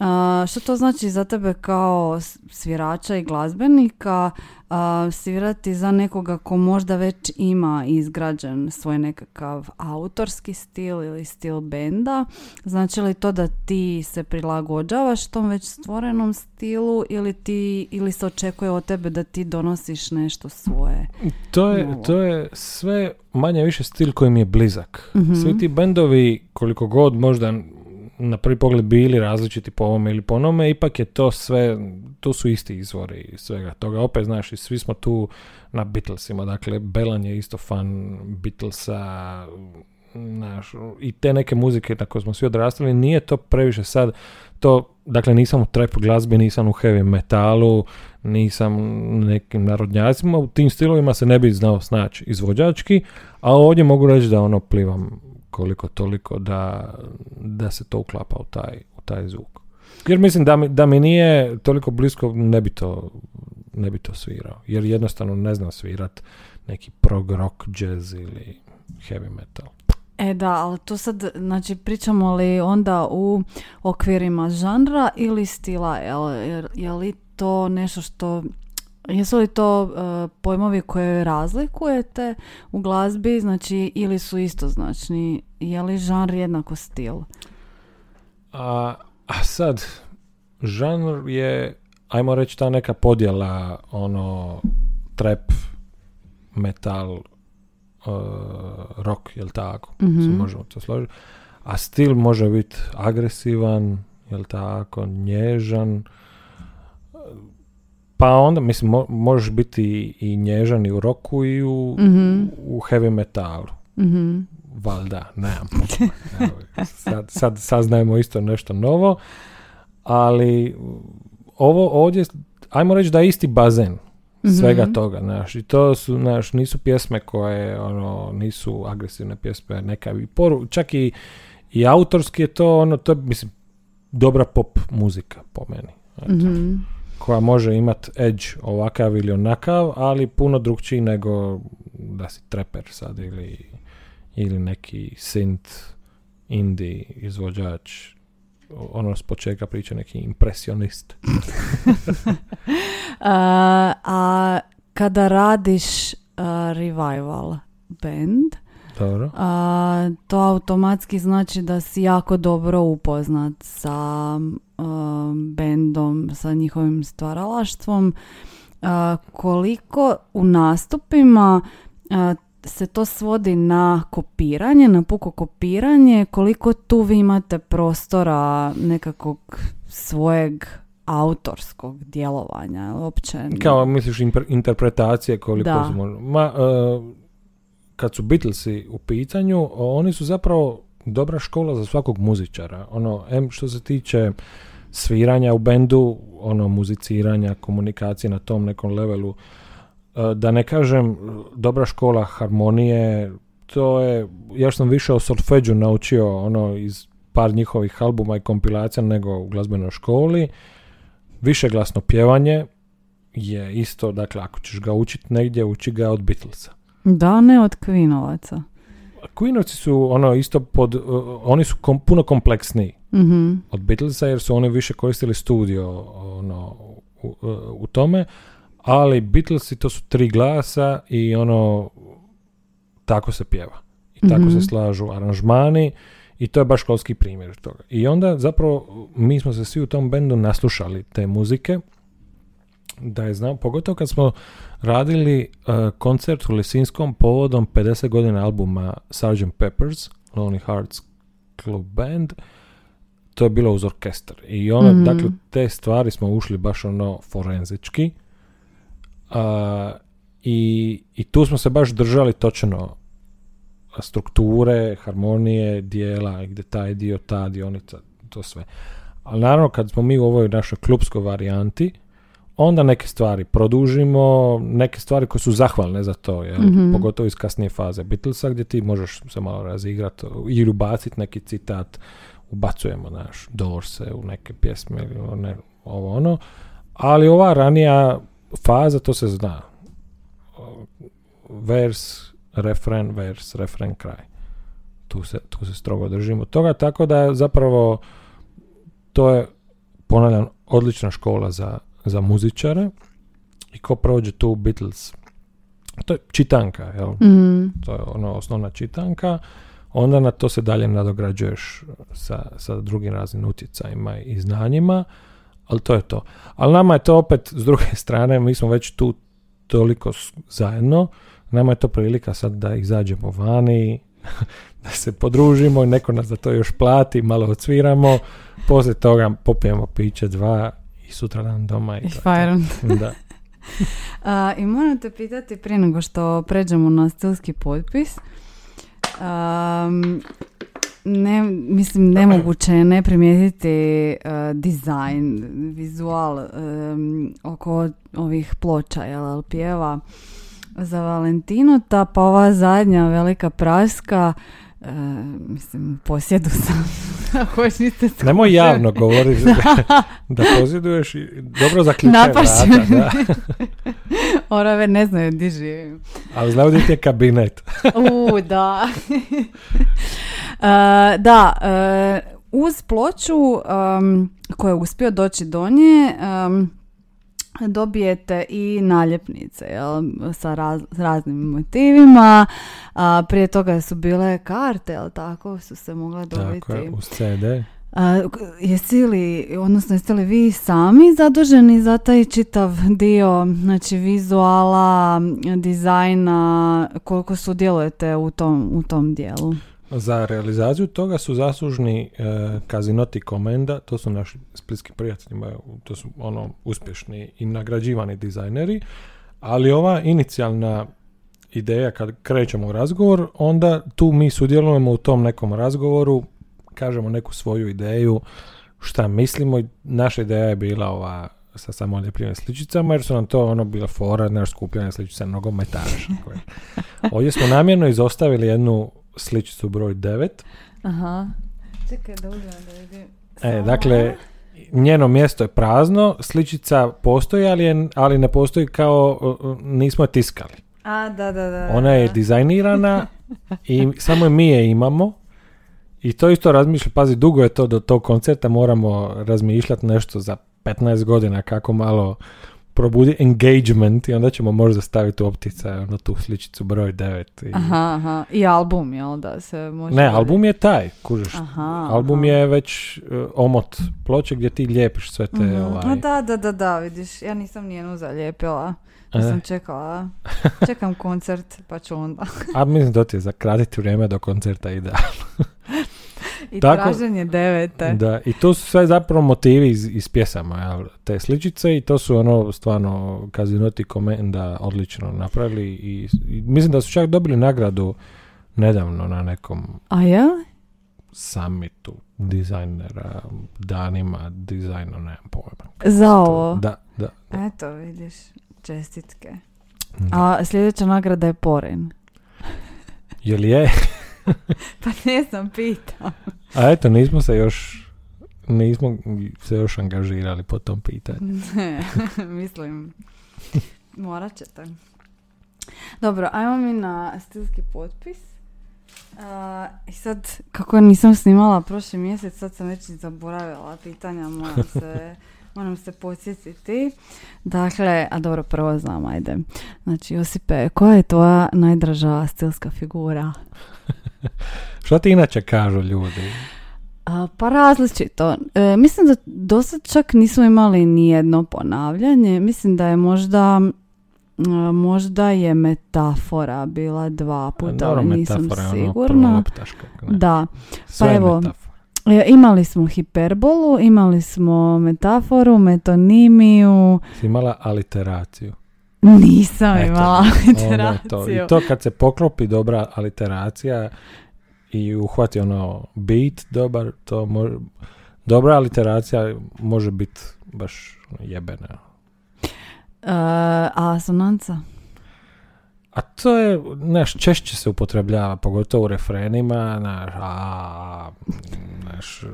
Uh, što to znači za tebe kao svirača i glazbenika uh, svirati za nekoga ko možda već ima izgrađen svoj nekakav autorski stil ili stil benda? Znači li to da ti se prilagođavaš tom već stvorenom stilu ili, ti, ili se očekuje od tebe da ti donosiš nešto svoje? To je, Novo. to je sve manje više stil koji mi je blizak. Mhm. Svi ti bendovi, koliko god možda na prvi pogled bili različiti po ovome ili po onome, ipak je to sve, to su isti izvori svega toga. Opet, znaš, i svi smo tu na Beatlesima, dakle, Belan je isto fan Beatlesa, znaš, i te neke muzike na smo svi odrastali, nije to previše sad, to, dakle, nisam u trap glazbi, nisam u heavy metalu, nisam nekim narodnjacima, u tim stilovima se ne bi znao snaći izvođački, a ovdje mogu reći da ono plivam koliko toliko da, da se to uklapa u taj, u taj zvuk. Jer mislim da mi, da mi nije toliko blisko ne bi to ne bi to svirao. Jer jednostavno ne znam svirat neki prog rock, jazz ili heavy metal. E da, ali tu sad, znači pričamo li onda u okvirima žanra ili stila, je, je li to nešto što, jesu li to e, pojmovi koje razlikujete u glazbi, znači ili su istoznačni, je li žanr jednako stil? A, a sad, žanr je, ajmo reći, ta neka podjela, ono, trap, metal, uh, rock, jel tako? Mhm. Se možemo to složiti. A stil može biti agresivan, jel tako, nježan. Pa onda, mislim, mo- možeš biti i- i nježan i u roku i u, Mhm. u heavy metalu. Mhm. Valjda, nemam sad, sad saznajemo isto nešto novo, ali ovo ovdje, ajmo reći da je isti bazen svega Mhm. toga, znaš, i to su, znaš, nisu pjesme koje, ono, nisu agresivne pjesme, neka i poru, čak i, i autorski je to, ono, to je, mislim, dobra pop muzika po meni, eto, Mhm. koja može imat edge ovakav ili onakav, ali puno drugčiji nego da si treper sad ili, ili neki synth, indie izvođač, ono s početka priče neki impresionist. A, a kada radiš a, revival band, Dobro. a, to automatski znači da si jako dobro upoznat sa a, bendom, sa njihovim stvaralaštvom. A, koliko u nastupima a, se to svodi na kopiranje, na puko kopiranje, koliko tu vi imate prostora nekakvog svojeg autorskog djelovanja uopće. Kao misliš interpretacije koliko Da. su možda- Ma, e, kad su Beatlesi u pitanju, oni su zapravo dobra škola za svakog muzičara. Ono, em što se tiče sviranja u bendu, ono, muziciranja, komunikacije na tom nekom levelu, da ne kažem dobra škola harmonije, to je, ja sam više o solfeđu naučio ono iz par njihovih albuma i kompilacija nego u glazbenoj školi. Višeglasno pjevanje je isto, dakle, ako ćeš ga učiti negdje, uči ga od Beatlesa. Da, ne od Queenovaca. Queenovci su ono isto pod, uh, oni su kom- puno kompleksniji Mhm. od Beatlesa jer su oni više koristili studio ono, u, u tome, ali Beatlesi to su tri glasa i ono tako se pjeva. I tako Mhm. se slažu aranžmani i to je baš školski primjer toga. I onda zapravo mi smo se svi u tom bendu naslušali te muzike da je znam, pogotovo kad smo radili uh, koncert u Lisinskom povodom 50 godina albuma Sgt. Pepper's Lonely Hearts Club Band to je bilo uz orkestar i ono, Mhm. dakle te stvari smo ušli baš ono forenzički A, i, i tu smo se baš držali točno strukture, harmonije, dijela, gdje taj dio, ta dionica, to sve. Ali naravno kad smo mi u ovoj našoj klubskoj varijanti, onda neke stvari produžimo, neke stvari koje su zahvalne za to, jel? Mhm. pogotovo iz kasnije faze Beatlesa gdje ti možeš se malo razigrati ili ubaciti neki citat, ubacujemo naš Dorse u neke pjesme ili ne, ovo ono, ali ova ranija faza, to se zna. Vers, refren, vers, refren, kraj. Tu se, tu se strogo držimo toga, tako da zapravo to je, ponavljam, odlična škola za, za muzičare i ko prođe tu Beatles, to je čitanka, jel? Mhm. To je ono osnovna čitanka, onda na to se dalje nadograđuješ sa, sa drugim raznim utjecajima i znanjima, ali to je to. Ali nama je to opet, s druge strane, mi smo već tu toliko zajedno, nama je to prilika sad da izađemo vani, da se podružimo i neko nas za to još plati, malo odsviramo, poslije toga popijemo piće dva i sutra dan doma. I I to to. Da. A, I moram te pitati prije nego što pređemo na stilski potpis. Um, ne, mislim, nemoguće je ne primijetiti uh, dizajn, vizual um, oko ovih ploča, jel, LP-eva za Valentinu, ta pa ova zadnja velika praska, uh, mislim, u posjedu sam. Ako još niste Nemoj javno govoriti da posjeduješ i dobro zaključaj vrata, da. Orave ne znaju di živim. Ali znaju gdje ti je kabinet. U, da. E, da, e, uz ploču um, koja je uspio doći do nje, um, dobijete i naljepnice jel, sa raz- raznim motivima. A, prije toga su bile karte, jel tako, su se mogle dobiti. Tako je, uz CD. A, jesi li, odnosno jeste li vi sami zaduženi za taj čitav dio, znači vizuala, dizajna, koliko sudjelujete u tom, u tom dijelu? Za realizaciju toga su zaslužni e, Kazinoti Komenda, to su naši splitski prijatelji, to su ono uspješni i nagrađivani dizajneri, ali ova inicijalna ideja kad krećemo u razgovor, onda tu mi sudjelujemo u tom nekom razgovoru, kažemo neku svoju ideju, šta mislimo i naša ideja je bila ova sa samo lijepljivim sličicama, jer su nam to ono bila fora, naš skupljanje sličica nogometaša. Ovdje smo namjerno izostavili jednu sličicu broj 9. Aha. Čekaj da uzmem da vidim. E, dakle, njeno mjesto je prazno, sličica postoji, ali, je, ali ne postoji kao, nismo je tiskali. A, da, da, da. Ona je dizajnirana i samo mi je imamo. I to isto razmišlja, pazi, dugo je to do tog koncerta, moramo razmišljati nešto za 15 godina kako malo probudi engagement i onda ćemo možda staviti u opticaj ono tu sličicu broj 9. I... Aha, aha. I album, jel da se može... Ne, album je taj, kužiš. Aha, Album aha. je već uh, omot ploče gdje ti lijepiš sve te Mhm. ovaj... A da, da, da, da, vidiš, ja nisam nijenu zalijepila. Ja sam čekala, čekam koncert, pa ću onda. A mislim da ti je za kratiti vrijeme do koncerta ide. I Tako- traženje devete. Da, i to su sve zapravo motivi iz, iz pjesama, jel, te sličice i to su ono stvarno Kazinoti Komenda odlično napravili i, i mislim da su čak dobili nagradu nedavno na nekom A ja? summitu dizajnera, danima dizajna, nemam pojma. Za ovo? Da, da. da. Eto, vidiš, čestitke. da. A sljedeća nagrada je Poren. Jel je? Pa nisam pitao. A eto, nismo se još nismo se još angažirali po tom pitanju. Ne, mislim, morat ćete. Dobro, ajmo mi na stilski potpis. Uh, I sad, kako nisam snimala prošli mjesec, sad sam već zaboravila pitanja, moram se, moram se podsjetiti. Dakle, a dobro, prvo znam, ajde. Znači, Josipe, koja je tvoja najdraža stilska figura? Što ti inače kažu ljudi? A, pa različito. E, mislim da do sad čak nismo imali ni jedno ponavljanje. Mislim da je možda možda je metafora bila dva puta, ali nisam ono sigurna. Da, Sve pa evo, metafora. E, imali smo hiperbolu, imali smo metaforu, metonimiju, Si imala aliteraciju. Nisam Eto, imala Ono je literaciju. to. I to kad se poklopi dobra aliteracija i uhvati ono beat dobar, to može, dobra aliteracija može biti baš ono, jebena. E, a asonanca? A to je, znaš, češće se upotrebljava, pogotovo u refrenima, znaš, a, znaš,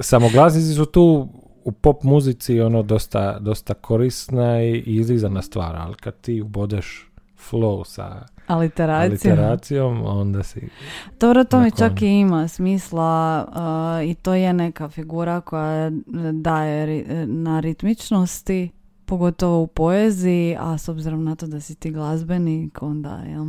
samoglasnici su tu u pop muzici ono dosta, dosta korisna i izlizana stvar, ali kad ti ubodeš flow sa Aliteracija. aliteracijom, onda si... Dobro, to mi čak i ima smisla uh, i to je neka figura koja daje ri- na ritmičnosti, pogotovo u poeziji, a s obzirom na to da si ti glazbenik, onda jel,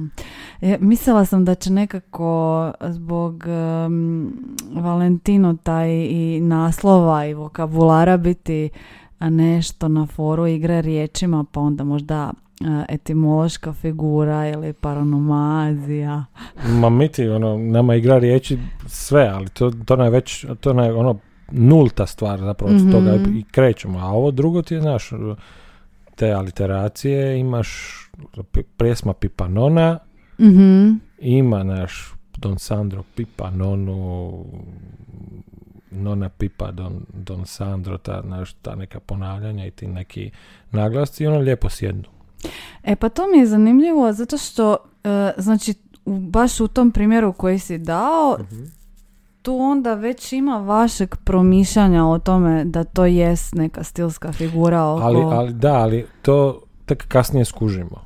E, mislila sam da će nekako zbog um, Valentino taj i naslova i vokabulara biti nešto na foru igre riječima, pa onda možda a, etimološka figura ili paronomazija. Ma mi ti, ono, nama igra riječi sve, ali to, to je već, to je ono, nulta stvar zapravo, od Mhm. toga i krećemo. A ovo drugo ti je, znaš, te aliteracije, imaš pjesma Pipanona, Mhm. ima naš Don Sandro Pipa Nonu, Nona Pipa Don, Don Sandro, ta, naš, ta neka ponavljanja i ti neki naglasci i ono lijepo sjednu. E pa to mi je zanimljivo zato što e, znači u, baš u tom primjeru koji si dao tu onda već ima vašeg promišljanja o tome da to jest neka stilska figura oko... Ali, ali da, ali to tek kasnije skužimo.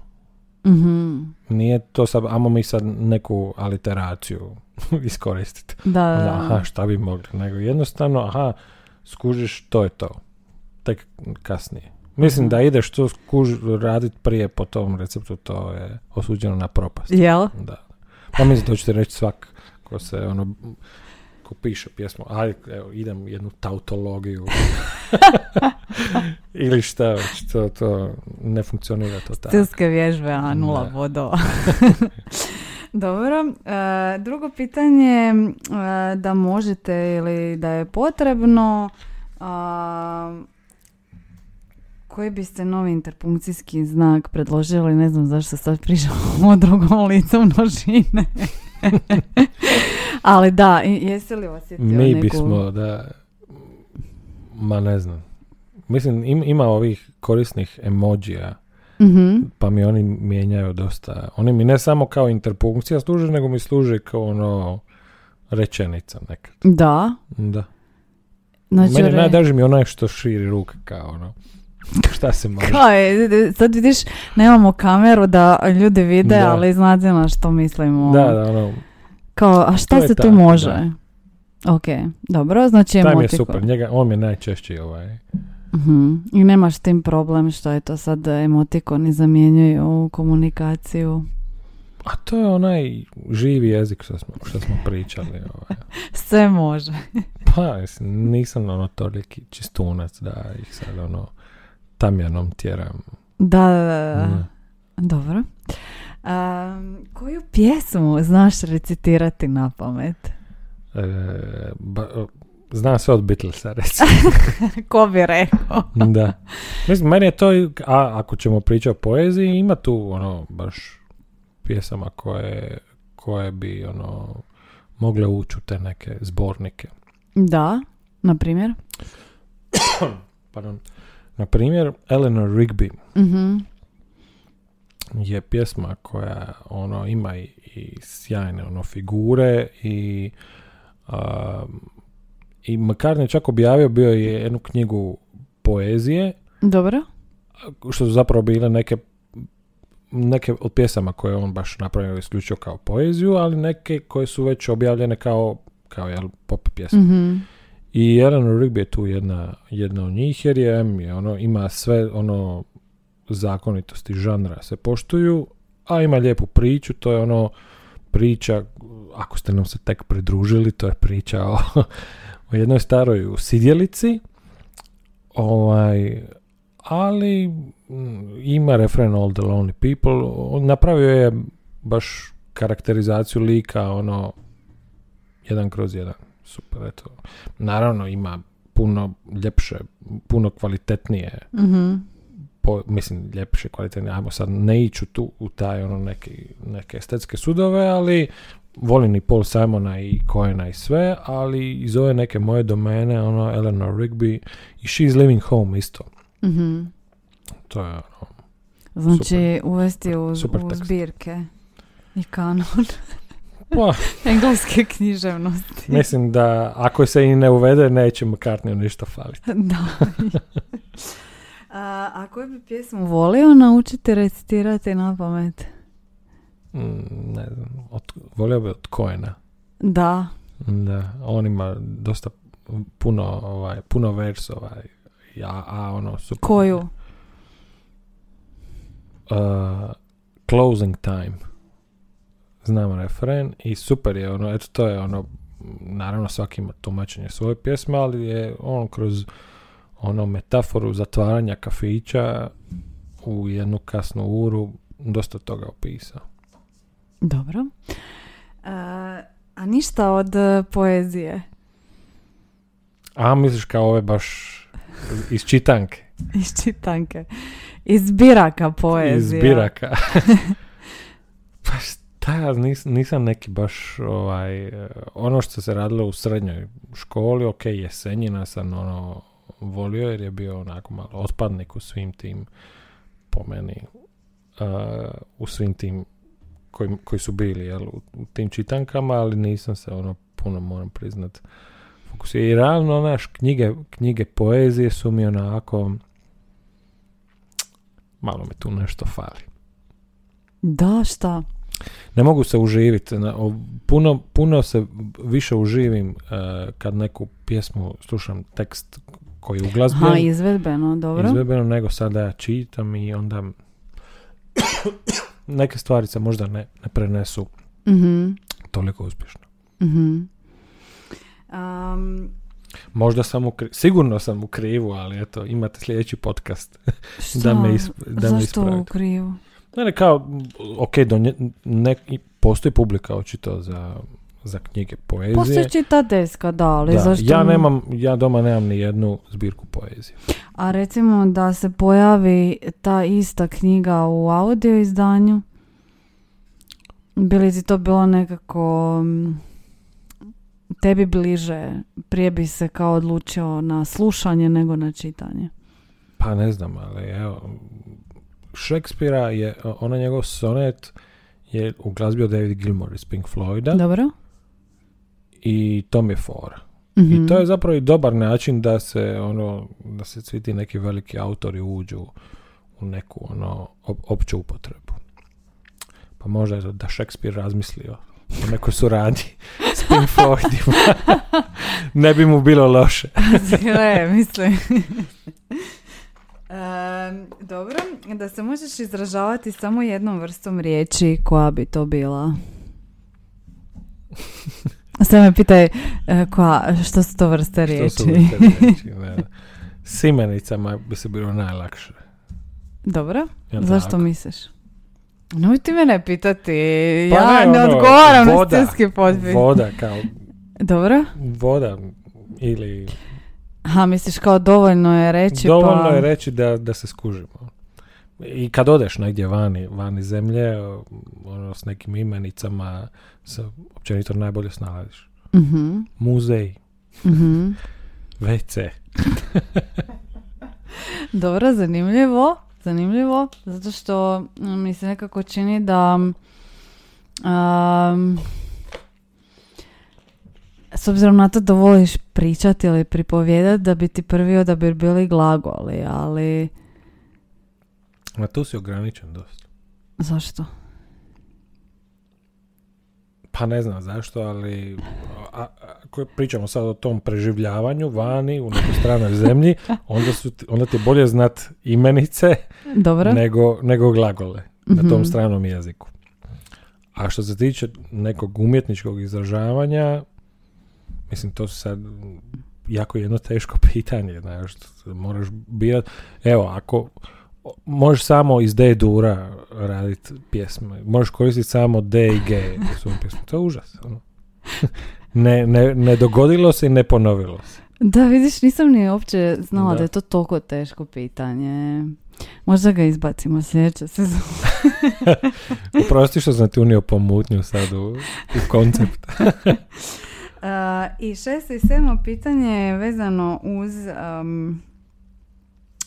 Mhm. Nije to sad, amo mi sad neku aliteraciju iskoristiti. Da, da, da. aha, šta bi mogli? Nego jednostavno, aha, skužiš, to je to. Tek kasnije. Mislim Mhm. da ideš to skuž, raditi prije po tom receptu, to je osuđeno na propast. Jel? Da. Pa mislim, to ćete reći svak ko se ono, ko piše pjesmu, aj, evo, idem jednu tautologiju. Ili šta već, to, to ne funkcionira to tako. Stilske vježbe, a nula bodova. Dobro. e, drugo pitanje, e, da možete ili da je potrebno, a, koji biste novi interpunkcijski znak predložili? Ne znam zašto sad pričamo o drugom licu množine. Ali da, jesi li osjetio Mi neku... bismo da, ma ne znam. Mislim, im- ima ovih korisnih emojija, Mhm. pa mi oni mijenjaju dosta. Oni mi ne samo kao interpunkcija služe, nego mi služe kao ono rečenica nekad. Da. Da. Znači, Meni re- najdraži mi onaj što širi ruke kao ono. Šta se može? Kao je, sad vidiš, nemamo kameru da ljudi vide, Da. ali znate na što mislimo. Da, da, ono, Kao, a šta To se tu može? Ok, dobro, znači taj mi je emotikon. super. Njega, on mi je najčešći ovaj. Mhm. I nemaš tim problem što je to sad emotikoni zamjenjuju komunikaciju. A to je onaj živi jezik što smo, što smo pričali. Ovaj. Sve može. Pa, nisam ono toliki čistunac da ih sad ono tamjanom tjeram. Da, da, da. da. Ne. Dobro. Um, koju pjesmu znaš recitirati na pamet? E, ba, znam sve od Beatlesa, recimo. Ko bi rekao? da. Mislim, meni je to, a ako ćemo pričati o poeziji, ima tu ono baš pjesama koje, koje bi ono mogle ući u te neke zbornike. Da, na primjer. Pardon. Na primjer, Eleanor Rigby. Mhm. Je pjesma koja ono ima i, i sjajne ono figure i a, i McCartney je čak objavio bio je jednu knjigu poezije Dobro. što su zapravo bile neke neke od pjesama koje on baš napravio isključio kao poeziju, ali neke koje su već objavljene kao, kao jel, pop pjesme. Mhm. I Eleanor Rigby je tu jedna, jedna od njih, jer je ono, ima sve ono zakonitosti žanra se poštuju, a ima lijepu priču, to je ono priča, ako ste nam se tek pridružili, to je priča o, o jednoj staroj usidjelici, ovaj, ali mm, ima refren All the Lonely People, napravio je baš karakterizaciju lika, ono, jedan kroz jedan, super, eto. Naravno ima puno ljepše, puno kvalitetnije Mhm. Po, mislim, ljepše, kvalitetnije, ajmo sad ne iću tu u taj ono neki, neke estetske sudove, ali volim i Paul Simona i Coena i sve, ali iz ove neke moje domene, ono, Eleanor Rigby i She's Living Home isto. Mhm. To je ono, Znači, uvesti u, u zbirke i kanon pa, engleske književnosti. mislim da ako se i ne uvede, neće McCartneyu ništa faliti. da. A, a koju bi pjesmu volio naučiti recitirati na pamet? Mm, ne znam, od, volio bi od Coena. Da. Da, on ima dosta puno, ovaj, puno versova. Ja, a ono, super. Koju? uh, Closing Time. Znam refren i super je ono, eto to je ono, naravno svaki ima tumačenje svoje pjesme, ali je on kroz ono metaforu zatvaranja kafića u jednu kasnu uru dosta toga opisao. Dobro. A, a ništa od e, poezije? A misliš kao ove baš iz čitanke, Iz čitanke. Iz biraka poezije. iz biraka. pa šta, nis, nisam neki baš ovaj, eh, ono što se radilo u srednjoj školi, ok, jesenjina sam ono volio jer je bio onako malo otpadnik u svim tim po meni eh, u svim tim koji, koji su bili jel, u, u tim čitankama, ali nisam se ono puno moram priznat fokusirao. I realno, naš, knjige, knjige poezije su mi onako malo mi tu nešto fali. Da, šta? Ne mogu se uživiti. Puno, puno se više uživim eh, kad neku pjesmu slušam tekst koji je uglazbljen, Aha, izvedbeno, dobro. izvedbeno, nego sada ja čitam i onda neke stvari se možda ne, ne prenesu Mhm, toliko uspješno. mhm. Am, Možda sam u kri- sigurno sam u krivu, ali eto, imate sljedeći podcast da šta? me, isp- da me Zašto u ispravite. krivu? Ne, ne, kao, ok, do nje, ne, postoji publika očito za, za knjige poezije. Postoji čitateljska, da, ali Da, zašto... ja nemam, ja doma nemam ni jednu zbirku poezije. A recimo da se pojavi ta ista knjiga u audio izdanju, bi li ti to bilo nekako mm, tebi bliže, prije bi se kao odlučio na slušanje nego na čitanje? Pa ne znam, ali evo, Šekspira je, ona njegov sonet je uglazbio David Gilmour iz Pink Floyda Dobro? I to mi je fora. Mhm. I to je zapravo i dobar način da se ono, da se svi ti neki veliki autori uđu u neku ono op- opću upotrebu. Pa možda je to da Šekspir razmislio o nekoj suradnji s Pink Floydima. ne bi mu bilo loše. Gle, mislim. Em, dobro, da se možeš izražavati samo jednom vrstom riječi, koja bi to bila? Sve me pitaj e, koja, što su to vrste Što su riječi. vrste riječi, ne, ne. S imenicama bi se bilo najlakše. Dobro, Jel zašto tako? misliš? Nemoj ti mene pitati, Pa ja ne, ne, ono, odgovaram na voda, stilski potpis. Voda kao Dobro? voda ili Aha, misliš kao dovoljno je reći dovoljno pa... je reći da, da se skužimo. I kad odeš negdje vani, vani zemlje, ono, s nekim imenicama se općenito najbolje snalaziš. Mhm, Muzej, mhm. WC. Dobro, zanimljivo. zanimljivo, zato što mi se nekako čini da um, s obzirom na to da voliš pričati ili pripovjedati, da bi ti prvi odabir bili glagoli, ali Ma tu si ograničen dosta. zašto? Pa ne znam zašto, ali a, a, ako pričamo sad o tom preživljavanju vani u nekoj stranoj zemlji, onda, su, ti- onda ti je bolje znat imenice Dobro. nego, nego glagole na tom Mhm. stranom jeziku. A što se tiče nekog umjetničkog izražavanja, mislim to su sad jako jedno teško pitanje, znaš, moraš birat, evo, ako možeš samo iz D dura raditi pjesme, možeš koristiti samo D i G u svom pjesmu, to je užas. ono. ne, ne, ne dogodilo se i ne ponovilo se. Da, vidiš, nisam ni uopće znala da, Da. je to toliko teško pitanje. Možda ga izbacimo sljedeće sezone. Oprosti što sam ti unio pomutnju sad u, u koncept. Uh, I šesto i sedmo pitanje je vezano uz um,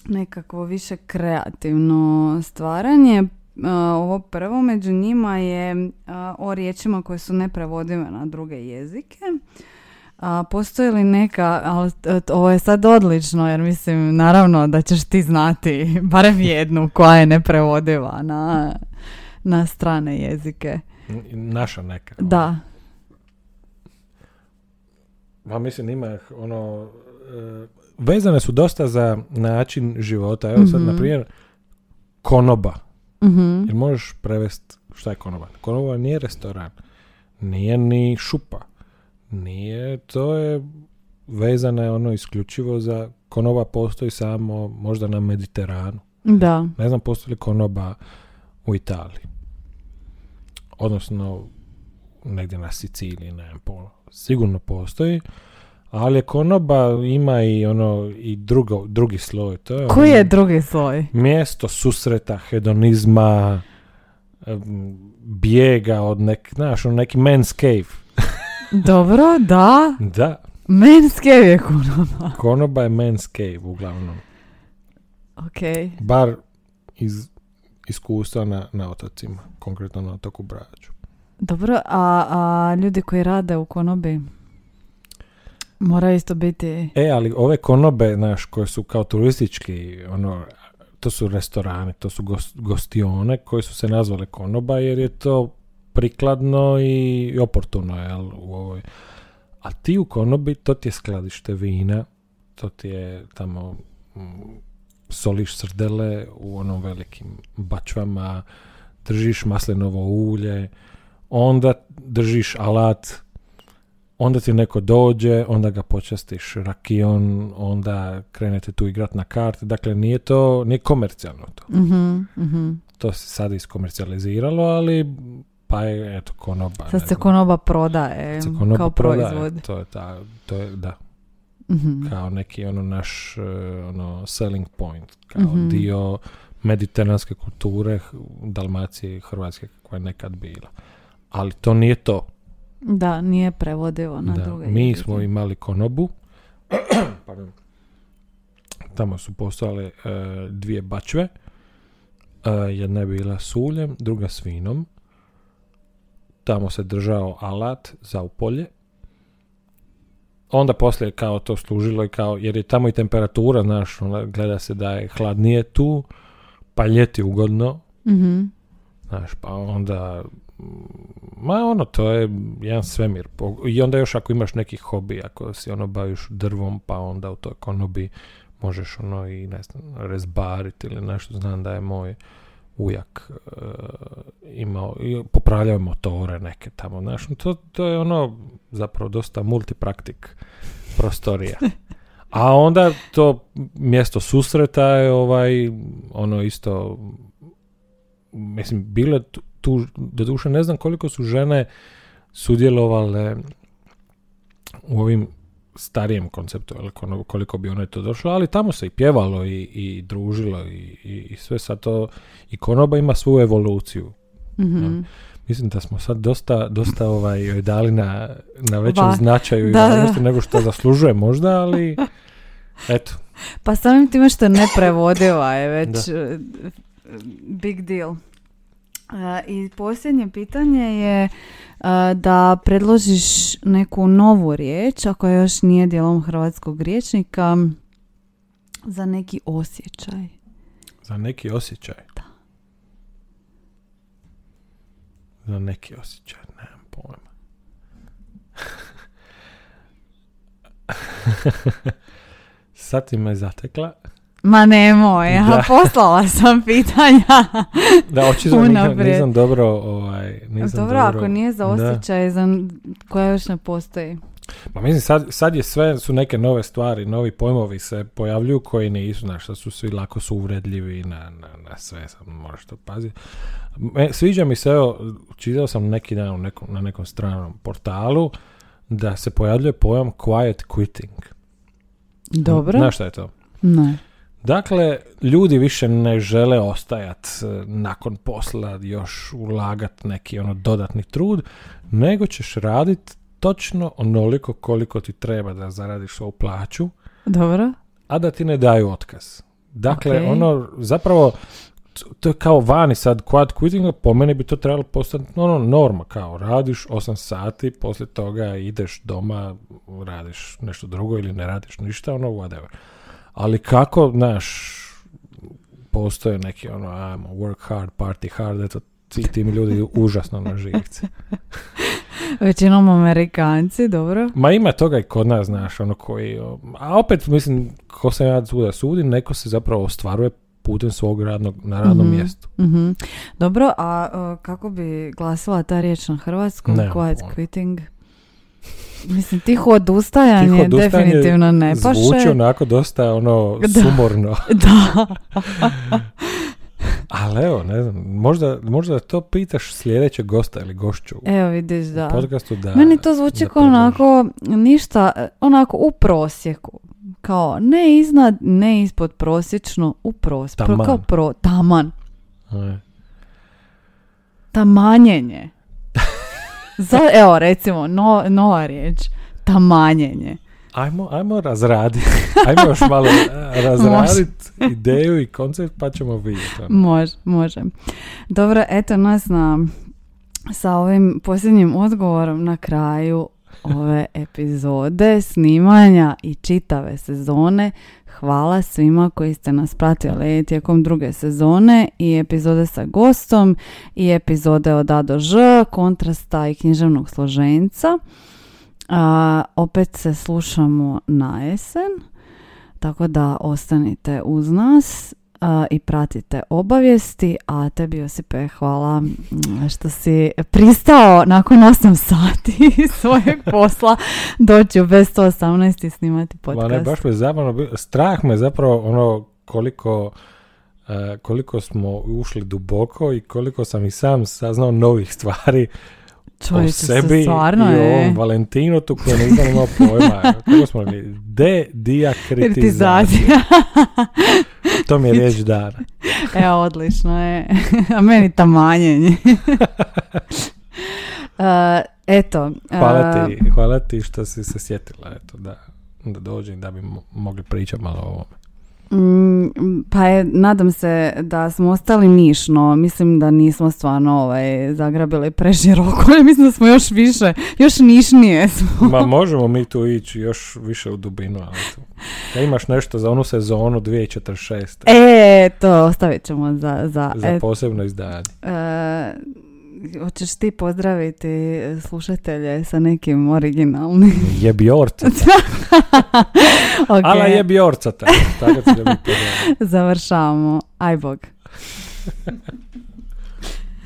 nekakvo više kreativno stvaranje. Uh, ovo prvo među njima je uh, o riječima koje su neprevodive na druge jezike. A postoji li neka, ali ovo je sad odlično jer mislim naravno da ćeš ti znati barem jednu koja je neprevodiva na, na strane jezike. Naša neka. Da. Pa mislim ima ono e, vezane su dosta za način života. Evo sad Mhm. na primjer konoba. Mhm. Jer možeš prevesti šta je konoba? Konoba nije restoran. Nije ni šupa. Nije, to je vezano je ono isključivo za konoba postoji samo možda na Mediteranu. Da. Ne znam postoji li konoba u Italiji. Odnosno negdje na Siciliji, ne znam, sigurno postoji. Ali konoba ima i ono i drugo, drugi sloj. To je Koji ono je drugi sloj? mjesto susreta, hedonizma, bijega od nek, znaš, ono neki man's cave. Dobro, da. Da, Menske je konoba. konoba je man's cave uglavnom. Ok. Bar iz iskustva na, na otocima, konkretno na otoku Braču. Dobro, a, a ljudi koji rade u konobi moraju isto biti... E, ali ove konobe, znaš, koje su kao turistički, ono, to su restorani, to su gos- gostione koje su se nazvale konoba jer je to prikladno i oportuno, jel, u ovoj. A ti u konobi, to ti je skladište vina, to ti je tamo mm, soliš srdele u onom velikim bačvama, držiš maslinovo ulje, onda držiš alat, onda ti neko dođe, onda ga počastiš rakijom, onda krenete tu igrat na karte. Dakle, nije to, nije komercijalno to. Mhm, mhm. To se sad iskomercijaliziralo, ali pa je, eto, konoba. Sad se konoba prodaje se konoba kao prodaje. proizvod. To je, ta, to je, da, Mhm. kao neki ono naš eh, ono selling point, kao Mhm. dio mediteranske kulture Dalmacije i Hrvatske koja je nekad bila. Ali to nije to. Da, nije prevodivo na Da, druge mi jezike. smo imali konobu. Pardon. Tamo su postojale e, dvije bačve. E, jedna je bila s uljem, druga s vinom. Tamo se držao alat za upolje. Onda poslije kao to služilo i kao, jer je tamo i temperatura, znaš, onda gleda se da je hladnije tu, pa ljeti ugodno, Mhm. Znaš, pa onda, ma ono, to je jedan svemir. I onda još ako imaš neki hobi, ako si ono baviš drvom, pa onda u toj konobi možeš ono i ne znam, rezbariti ili nešto. Znam da je moj ujak e, imao, i popravljao motore neke tamo, znaš, to, to je ono zapravo dosta multipraktik prostorija. A onda to mjesto susreta je ovaj, ono isto mislim, bile tu, tu doduše ne znam koliko su žene sudjelovale u ovim starijem konceptu, koliko bi ono to došlo, ali tamo se i pjevalo i, i družilo i, i, i sve sad to, i konoba ima svoju evoluciju. Mhm. Mislim da smo sad dosta, dosta ovaj, dali na, na većem Va- značaju i da, da. važnosti nego što zaslužuje možda, ali eto, Pa samim time što je neprevodiva je već eh, big deal. I posljednje pitanje je eh, da predložiš neku novu riječ, ako još nije dijelom hrvatskog riječnika, za neki osjećaj. Za neki osjećaj? Da. Za neki osjećaj, nemam pojma. Sad ti me zatekla. Ma nemoj, ja poslala sam pitanja. da, očito nisam, nisam dobro, ovaj, nisam dobro, dobro, ako nije za osjećaj za koja još ne postoji. Ma mislim, sad, sad je sve, su neke nove stvari, novi pojmovi se pojavljuju koji nisu, znaš, što su svi lako su uvredljivi na, na, na sve, sam moraš to paziti. sviđa mi se, evo, čitao sam neki dan u nekom, na nekom stranom portalu, da se pojavljuje pojam quiet quitting. Dobro. Znaš šta je to? Ne. Dakle, ljudi više ne žele ostajati e, nakon posla još ulagat neki ono dodatni trud, nego ćeš raditi točno onoliko koliko ti treba da zaradiš svoju plaću. Dobro. A da ti ne daju otkaz. Dakle, ono, zapravo, to je kao vani sad quad quitting, po meni bi to trebalo postati ono, norma, kao radiš 8 sati, poslije toga ideš doma, radiš nešto drugo ili ne radiš ništa, ono, whatever. Ali kako, znaš, postoje neki ono, ajmo, work hard, party hard, eto, ti mi ljudi užasno na živce. Većinom Amerikanci, dobro. Ma ima toga i kod nas, znaš, ono koji... A opet, mislim, ko se ja da sudi, neko se zapravo ostvaruje putem svog radnog, na radnom mm mjestu. mm Dobro, a kako bi glasila ta riječ na hrvatskom? Quiet quitting? Mislim, tiho odustajanje, tiho odustajanje definitivno ne paše. Zvuči onako dosta ono da. sumorno. da. Ali evo, ne znam, možda, možda to pitaš sljedećeg gosta ili gošću evo vidiš, da. podcastu da... Meni to zvuči kao onako, ništa, onako u prosjeku. Kao ne iznad, ne ispod prosječno, u pros. Taman. Kao pro, taman. Tamanjenje. Za, evo, recimo, no, nova riječ. Tamanjenje. Ajmo, ajmo razraditi. Ajmo još malo eh, razraditi ideju i koncept pa ćemo vidjeti. Ono. Može, može. Dobro, eto nas na, sa ovim posljednjim odgovorom na kraju ove epizode snimanja i čitave sezone. Hvala svima koji ste nas pratili tijekom druge sezone i epizode sa gostom i epizode od A do Ž, kontrasta i književnog složenca. A, opet se slušamo na jesen, tako da ostanite uz nas i pratite obavijesti, a tebi Josipe hvala što si pristao nakon 8 sati svojeg posla doći u bez 118 i snimati podcast. ne, baš me zabavno, strah me zapravo ono koliko e, koliko smo ušli duboko i koliko sam i sam saznao novih stvari o sebi stvarno i o ovom Valentinu tu koje nisam imao pojma. Kako smo rekli? De-diakritizacija. to mi je riječ dana. Evo, odlično je. A meni tamanjenje. uh, eto. Hvala ti, hvala ti što si se sjetila eto, da, da dođem da bi mogli pričati malo o ovome. Mm, pa je, nadam se da smo ostali nišno. Mislim da nismo stvarno ovaj, zagrabili preširoko. Mislim da smo još više, još nišnije smo. Ma možemo mi tu ići još više u dubinu. Ali da imaš nešto za onu sezonu 2046. E, to ostavit ćemo za... Za, za posebno izdanje. E, hoćeš ti pozdraviti slušatelje sa nekim originalnim? Jebi orca. okay. Ala jebi orca. Tako, tako Završavamo. Aj bog.